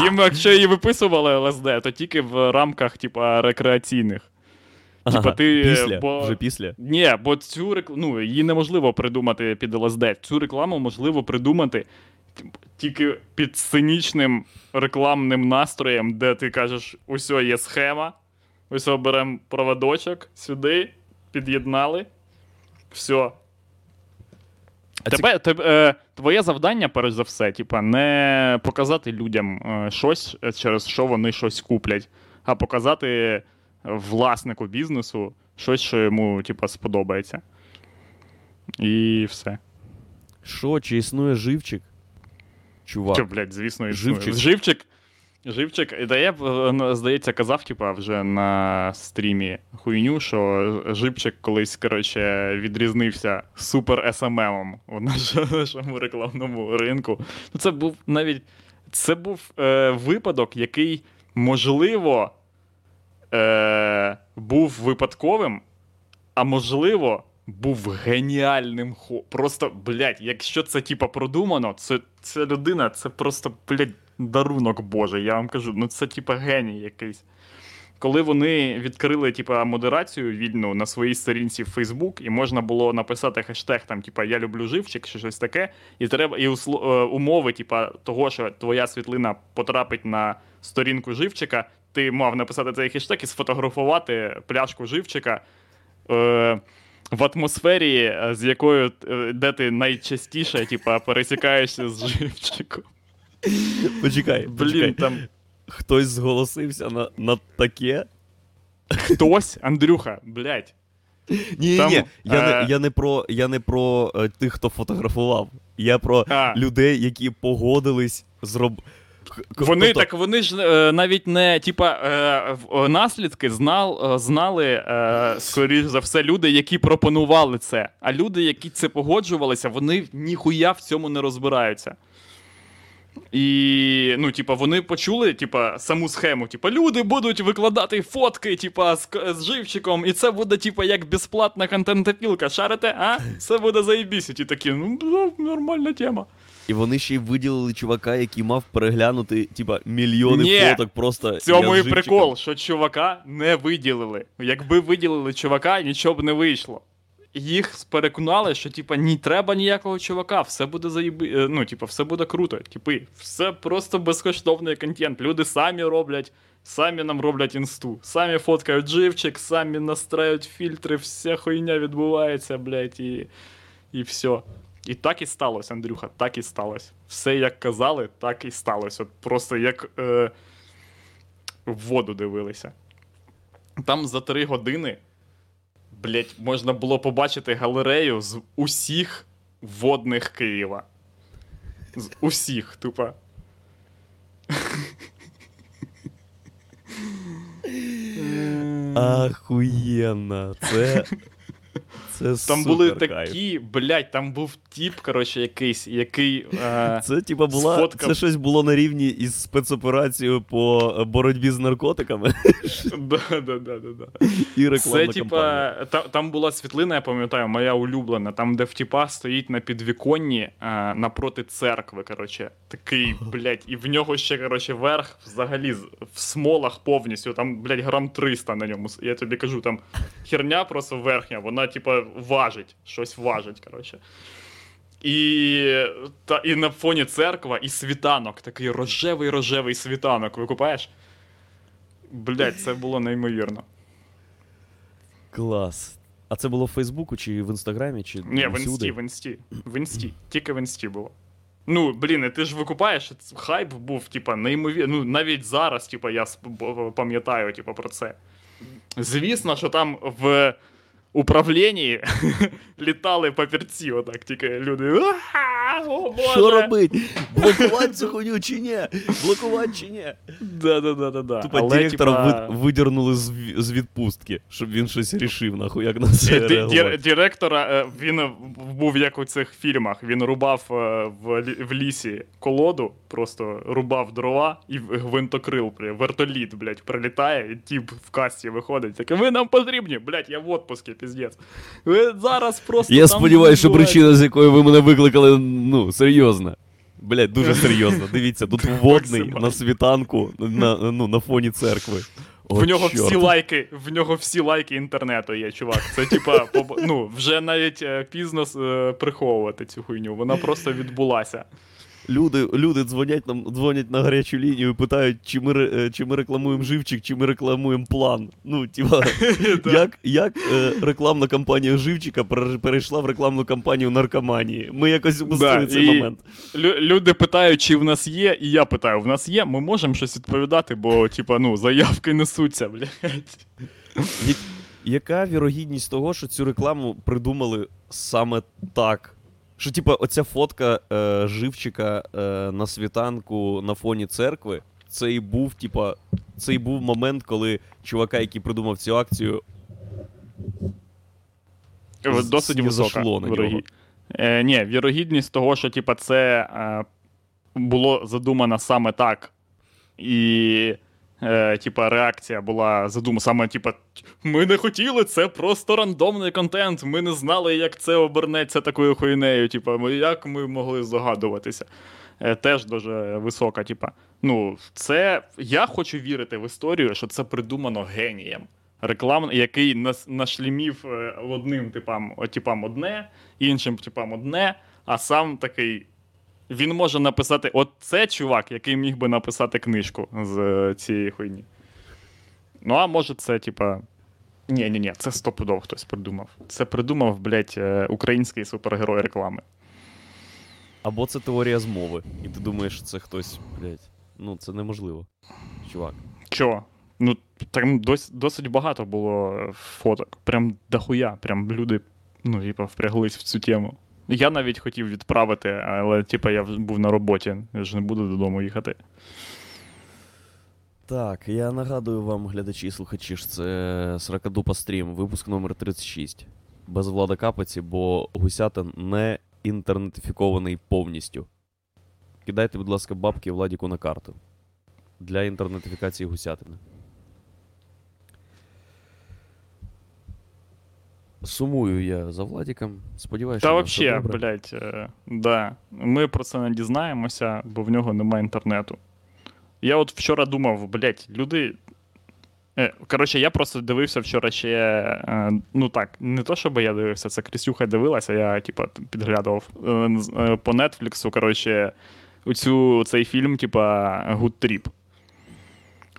Їм, якщо її виписували ЛСД, то тільки в рамках, типа, рекреаційних. Типа, ти, після, бо- вже після. Ні, бо цю рекламу, ну, її неможливо придумати під ЛСД. Цю рекламу можливо придумати тільки під сценічним рекламним настроєм, де ти кажеш, усьо є схема, ось беремо проводочок сюди, під'єднали. Все. А Тебе, тебе, е, твоє завдання, перш за все, типа, не показати людям е, щось, е, через що вони щось куплять, а показати власнику бізнесу щось, що йому, типа, сподобається. І все. Що, чи існує живчик? Чувак. Що, блядь, звісно, існує. Живчик. Живчик. Живчик, да я б, е, здається, казав, типа, вже на стрімі хуйню, що Живчик колись, коротше, відрізнився супер СММом у нашому рекламному ринку. Ну, це був навіть це був е, випадок, який, можливо, е, був випадковим, а можливо, був геніальним хо. Просто, блядь, якщо це типа продумано, це, це людина, це просто, блядь, дарунок Божий. Я вам кажу, ну це типа геній якийсь. Коли вони відкрили типа, модерацію вільну на своїй сторінці в Facebook, і можна було написати хештег там, типа Я люблю живчик чи щось таке, і треба і усло- е, умови, типа, того, що твоя світлина потрапить на сторінку живчика, ти мав написати цей хештег і сфотографувати пляшку живчика. Е, в атмосфері, е, з якою е, де ти найчастіше, типа, пересікаєшся з живчиком. Почекай, Блін, почекай. там Хтось зголосився на, на таке. хтось, Андрюха, блядь. Ні, Там, ні, я, е, не, я не про, я не про е, тих, хто фотографував. Я про А. людей, які погодились зроб... Вони так вони ж е, навіть не типа е, е, наслідки знал, знали, скоріш за все, люди, які пропонували це. А люди, які це погоджувалися, вони ніхуя в цьому не розбираються. І, ну, типа, вони почули, типа, саму схему. Типа, люди будуть викладати фотки, типа, з, з живчиком, і це буде, типа, як безплатна контентопілка. Шарите, а? Все буде заєбісь. І такі, ну, нормальна тема. І вони ще й виділили чувака, який мав переглянути, типа, мільйони Ні, фоток просто. В цьому і прикол, що чувака не виділили. Якби виділили чувака, нічого б не вийшло. Їх переконали, що типа ні треба ніякого чувака, все буде заєби... е, ну, типа, все буде круто. Типи, все просто безкоштовний контент. Люди самі роблять, самі нам роблять інсту, самі фоткають живчик, самі настраюють фільтри, вся хуйня відбувається, блядь, і, і все. І так і сталося, Андрюха, так і сталося. Все як казали, так і сталося. От просто як е, в воду дивилися. Там за три години, блять, можна було побачити галерею з усіх водних Києва. З усіх, тупо. Ахуєнно. Це. Це Там були супер кайф. такі, блять, там був тіп, коротше, якийсь, який. Е, Це типа була. сфоткав. Це щось було на рівні із спецоперацією по е, боротьбі з наркотиками да, да, да, да, да. і рекламна Це, типа, та, там була світлина, я пам'ятаю, моя улюблена, там, де в тіпа стоїть на підвіконні а, напроти церкви, коротше. Такий, блядь, і в нього ще, коротше, верх взагалі в смолах повністю, там, блядь, грам 300 на ньому. Я тобі кажу, там херня просто верхня, вона, типа, важить, щось важить, коротше. І, та, і на фоні церква, і світанок, такий рожевий-рожевий світанок, викупаєш? Блять, це було неймовірно. Клас. А це було в Фейсбуку чи в Інстаграмі, чи Ні, в інсті, в інсті. В інсті. Тільки в інсті було. Ну, блін, і ти ж викупаєш, хайп був, типа, неймовірно. Ну, навіть зараз, типа, я пам'ятаю, типа, про це. Звісно, що там в управлінні літали папірці, отак, тільки люди. О, Боже! Що робить? Блокувати цю хуйню чи ні? Блокувати чи ні? Да-да-да-да-да. Тупо Але, директора типа, видернули з, з відпустки, щоб він щось рішив, нахуй, як на це ди- реагувати. Директора е, він був як у цих фільмах. Він рубав е, в, в лісі колоду, просто рубав дрова і гвинтокрил, вертоліт, блядь, прилітає, і тіп в касті виходить. Таке, ви нам потрібні, блядь, я в отпуску, піздець. Ви зараз просто. Я сподіваюся, що причина, з якої ви мене викликали, ну, серйозна. Блять, дуже серйозно. Дивіться, тут водний на світанку на, ну, на фоні церкви. О, В нього чорт. всі лайки, в нього всі лайки інтернету є, чувак. Це типа, ну, вже навіть е, пізно е, приховувати цю хуйню. Вона просто відбулася. Люди, люди дзвонять нам, дзвонять на гарячу лінію і питають, чи ми, е, чи ми рекламуємо живчик, чи ми рекламуємо план. Ну, типа, як, як е, рекламна кампанія живчика перейшла в рекламну кампанію наркоманії. Ми якось упустили Да, цей момент. Лю- люди питають, чи в нас є, і я питаю: в нас є, ми можемо щось відповідати, бо, типа, ну, заявки несуться, блядь. Яка вірогідність того, що цю рекламу придумали саме так? Що, типа, оця фотка е, живчика е, на світанку на фоні церкви, це і був, типа, це і був момент, коли чувака, який придумав цю акцію, Досить висока. на вірогі- нього. Е, ні, вірогідність того, що, типа, це е, було задумано саме так. І. Е, типа, реакція була задумана саме, типа, ми не хотіли, це просто рандомний контент. Ми не знали, як це обернеться такою хуйнею. Типа, як ми могли здогадуватися. Е, теж дуже висока. Типа, ну, це я хочу вірити в історію, що це придумано генієм. Реклам, який нас, нашлімів е, одним типам, типам одне, іншим типам одне, а сам такий. Він може написати: от це чувак, який міг би написати книжку з е, цієї хуйні. Ну, а може, це, типа. Ні, ні, ні, це стопудов хтось придумав. Це придумав, блядь, е, український супергерой реклами. або це теорія змови. І ти думаєш, що це хтось, блядь, ну це неможливо. Чувак. Чо? Ну, там дос, досить багато було фоток. Прям дохуя. Прям люди, ну, типа, впряглись в цю тему. Я навіть хотів відправити, але, типа, я був на роботі, я ж не буду додому їхати. Так, я нагадую вам, глядачі і слухачі, що це Сракадупа стрім, випуск номер 36. Без влада капиці, бо Гусятин не інтернетифікований повністю. Кидайте, будь ласка, бабки Владіку на карту. Для інтернетифікації гусятини. Сумую я за Владіком. Сподіваюся, Та що нього взагалі, блядь, е, да. Ми про це не дізнаємося, бо в нього немає інтернету. Я от вчора думав, блядь, люди. Е, Коротше, я просто дивився вчора ще. е, Ну так, не то, щоб я дивився, це Крістюха дивилася, я типа підглядував е, е, по Нетфліксу, коротше, оцю, цей фільм, типа Good Trip.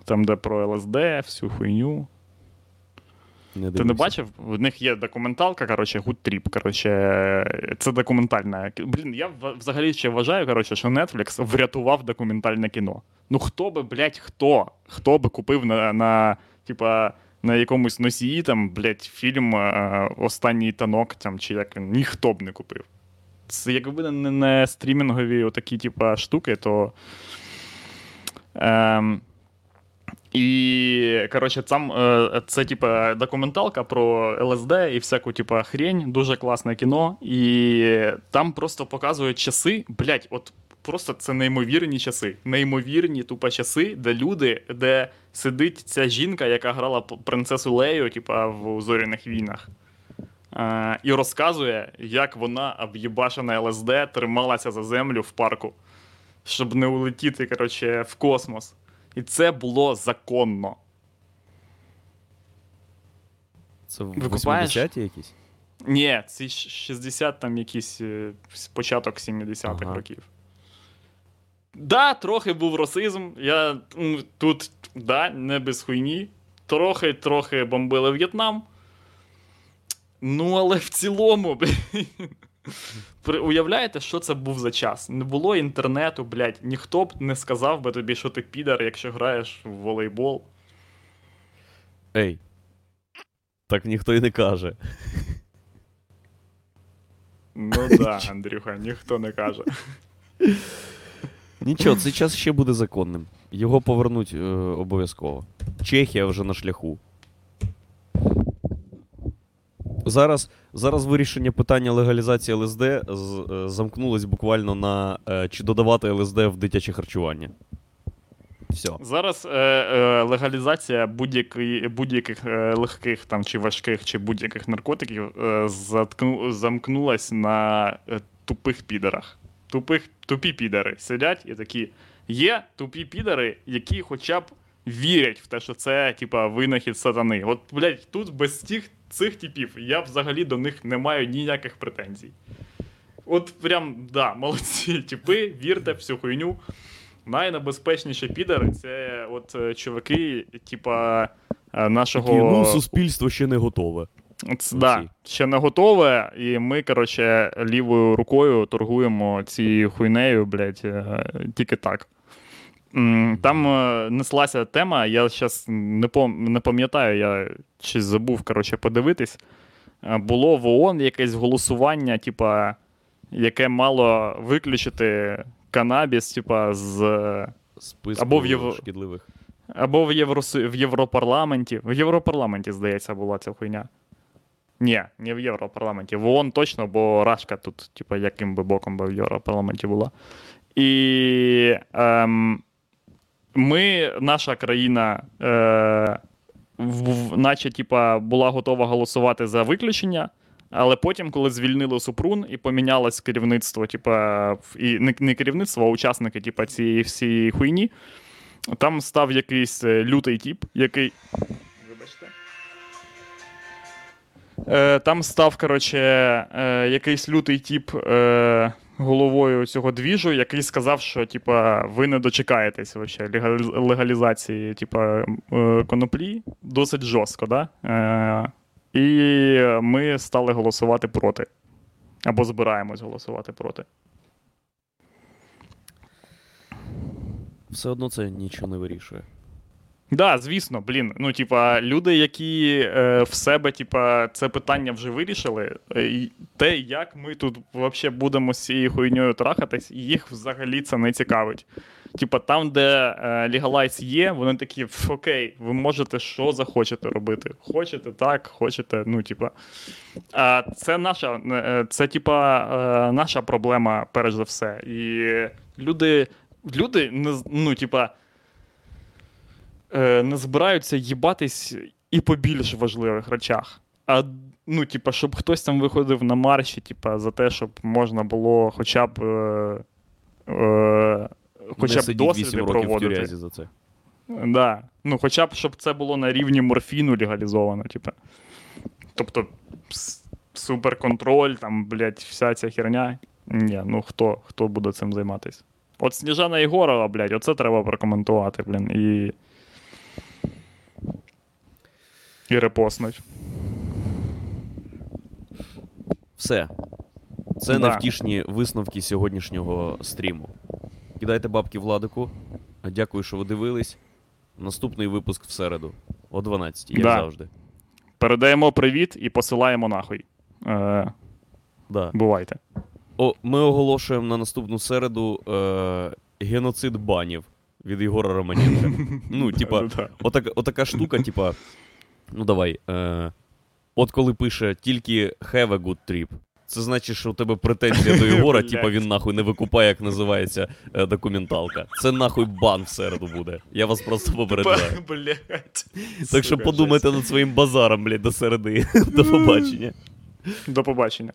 Там, де про ЛСД, всю хуйню. Не Ти не бачив? В них є документалка, коротше, Good Trip. Коротше, це документальна. Блін, я взагалі ще вважаю, коротше, що Netflix врятував документальне кіно. Ну хто би, блядь, хто? Хто би купив на, на типа, на якомусь носії, там, блядь, фільм е, Останній танок там, чи як він, ніхто б не купив. Це якби не, не стрімінгові отакі, типа, штуки, то. Ем, і, коротше, там це, типа, документалка про ЛСД і всяку, типа, хрень, дуже класне кіно. І там просто показують часи, блядь, от просто це неймовірні часи. Неймовірні тупо часи, де люди, де сидить ця жінка, яка грала принцесу Лею, типа, в зоряних війнах. Е, і розказує, як вона, об'єбашена ЛСД, трималася за землю в парку, щоб не улетіти, коротше, в космос. І це було законно. Це в Викупаєш? 80-ті якісь? Ні, ці 60 там якийсь е, початок 70-х Ага. років. Да, трохи був расизм. Я тут, да, не без хуйні. Трохи, трохи бомбили В'єтнам. Ну, але в цілому, блін. Уявляєте, що це був за час? Не було інтернету, блядь. Ніхто б не сказав би тобі, що ти підар, якщо граєш в волейбол. Ей. Так ніхто й не каже. Ну да, Андрюха, ніхто не каже. Нічого, цей час ще буде законним. Його повернуть е, обов'язково. Чехія вже на шляху. Зараз, зараз вирішення питання легалізації ЛСД е, замкнулось буквально на е, чи додавати ЛСД в дитяче харчування. Все. Зараз е, е, легалізація будь-яких е, легких там, чи важких, чи будь-яких наркотиків е, заткну, замкнулась на е, тупих підерах. Тупих, тупі підери сидять і такі. Є тупі підери, які хоча б вірять в те, що це типа винахід сатани. От, блядь, тут без цих, цих типів я взагалі до них не маю ніяких претензій. От прям, да, молодці, типи, вірте всю хуйню. Найнебезпечніші підари це от е, чуваки, типа е, нашого. Такі, ну, суспільство ще не готове. Ц- да, ще не готове, і ми, коротше, лівою рукою торгуємо цією хуйнею, блядь, е, тільки так. Там е, неслася тема, я зараз не, пом- не пам'ятаю, я щось забув, коротше, подивитись. Е, Було в ООН якесь голосування, типа, яке мало виключити канабіс, типа, з Списку Або в Євро- шкідливих. або в, Євросу... в Європарламенті. В Європарламенті, здається, була ця хуйня. Ні, не в Європарламенті. В ООН точно, бо Рашка тут, типу, яким би боком би в Європарламенті була. І ем, ми, наша країна, е, в, наче, типа, була готова голосувати за виключення. Але потім, коли звільнили Супрун і помінялось керівництво, типа, і не, не керівництво, а учасники, типа, цієї всієї хуйні, там став якийсь е, лютий тіп, який. Е, там став, коротше, е, якийсь лютий тіп е, головою цього двіжу, який сказав, що типа, ви не дочекаєтесь вообще, легалізації типа, коноплі досить жорстко, да? І ми стали голосувати проти. Або збираємось голосувати проти. Все одно це нічого не вирішує. Да, звісно, блін. Ну, типа, люди, які е, в себе, типа, це питання вже вирішили, е, те, як ми тут взагалі будемо з цією хуйньою трахатись, їх взагалі це не цікавить. Типа, там, де е, є, вони такі, окей, ви можете що захочете робити. Хочете так, хочете, ну, типа. А це наша, е, це, типа, е, наша проблема, перш за все. І Люди, люди ну, типа, не збираються їбатись і по більш важливих речах. А ну, типа, щоб хтось там виходив на марші, типа, за те, щоб можна було хоча б. Е, е, хоча не б досліди 8 років в проводити. за це. Да. Ну, хоча б, щоб це було на рівні морфіну легалізовано, типу. Тобто, суперконтроль, там, блядь, вся ця херня. Ні, ну хто, хто буде цим займатися? От Сніжана Єгорова, блядь, оце треба прокоментувати, блін, і. І репостнуть. Все. Це Да. невтішні висновки сьогоднішнього стріму. Кидайте бабки Владику. Дякую, що ви дивились. Наступний випуск в середу о 12, як Да. завжди. Передаємо привіт і посилаємо нахуй. Е, Да. бувайте. О, ми оголошуємо на наступну середу е, геноцид банів від Єгора Романенка. Ну, типа, отака штука, типа. Ну давай. Е, от коли пише тільки have a good trip. Це значить, що у тебе претензія до Єгора, типа він нахуй не викупає, як називається е, документалка. Це нахуй бан в середу буде. Я вас просто попереджаю. Блять. Так що подумайте над своїм базаром, блядь, до середи. До побачення. До побачення.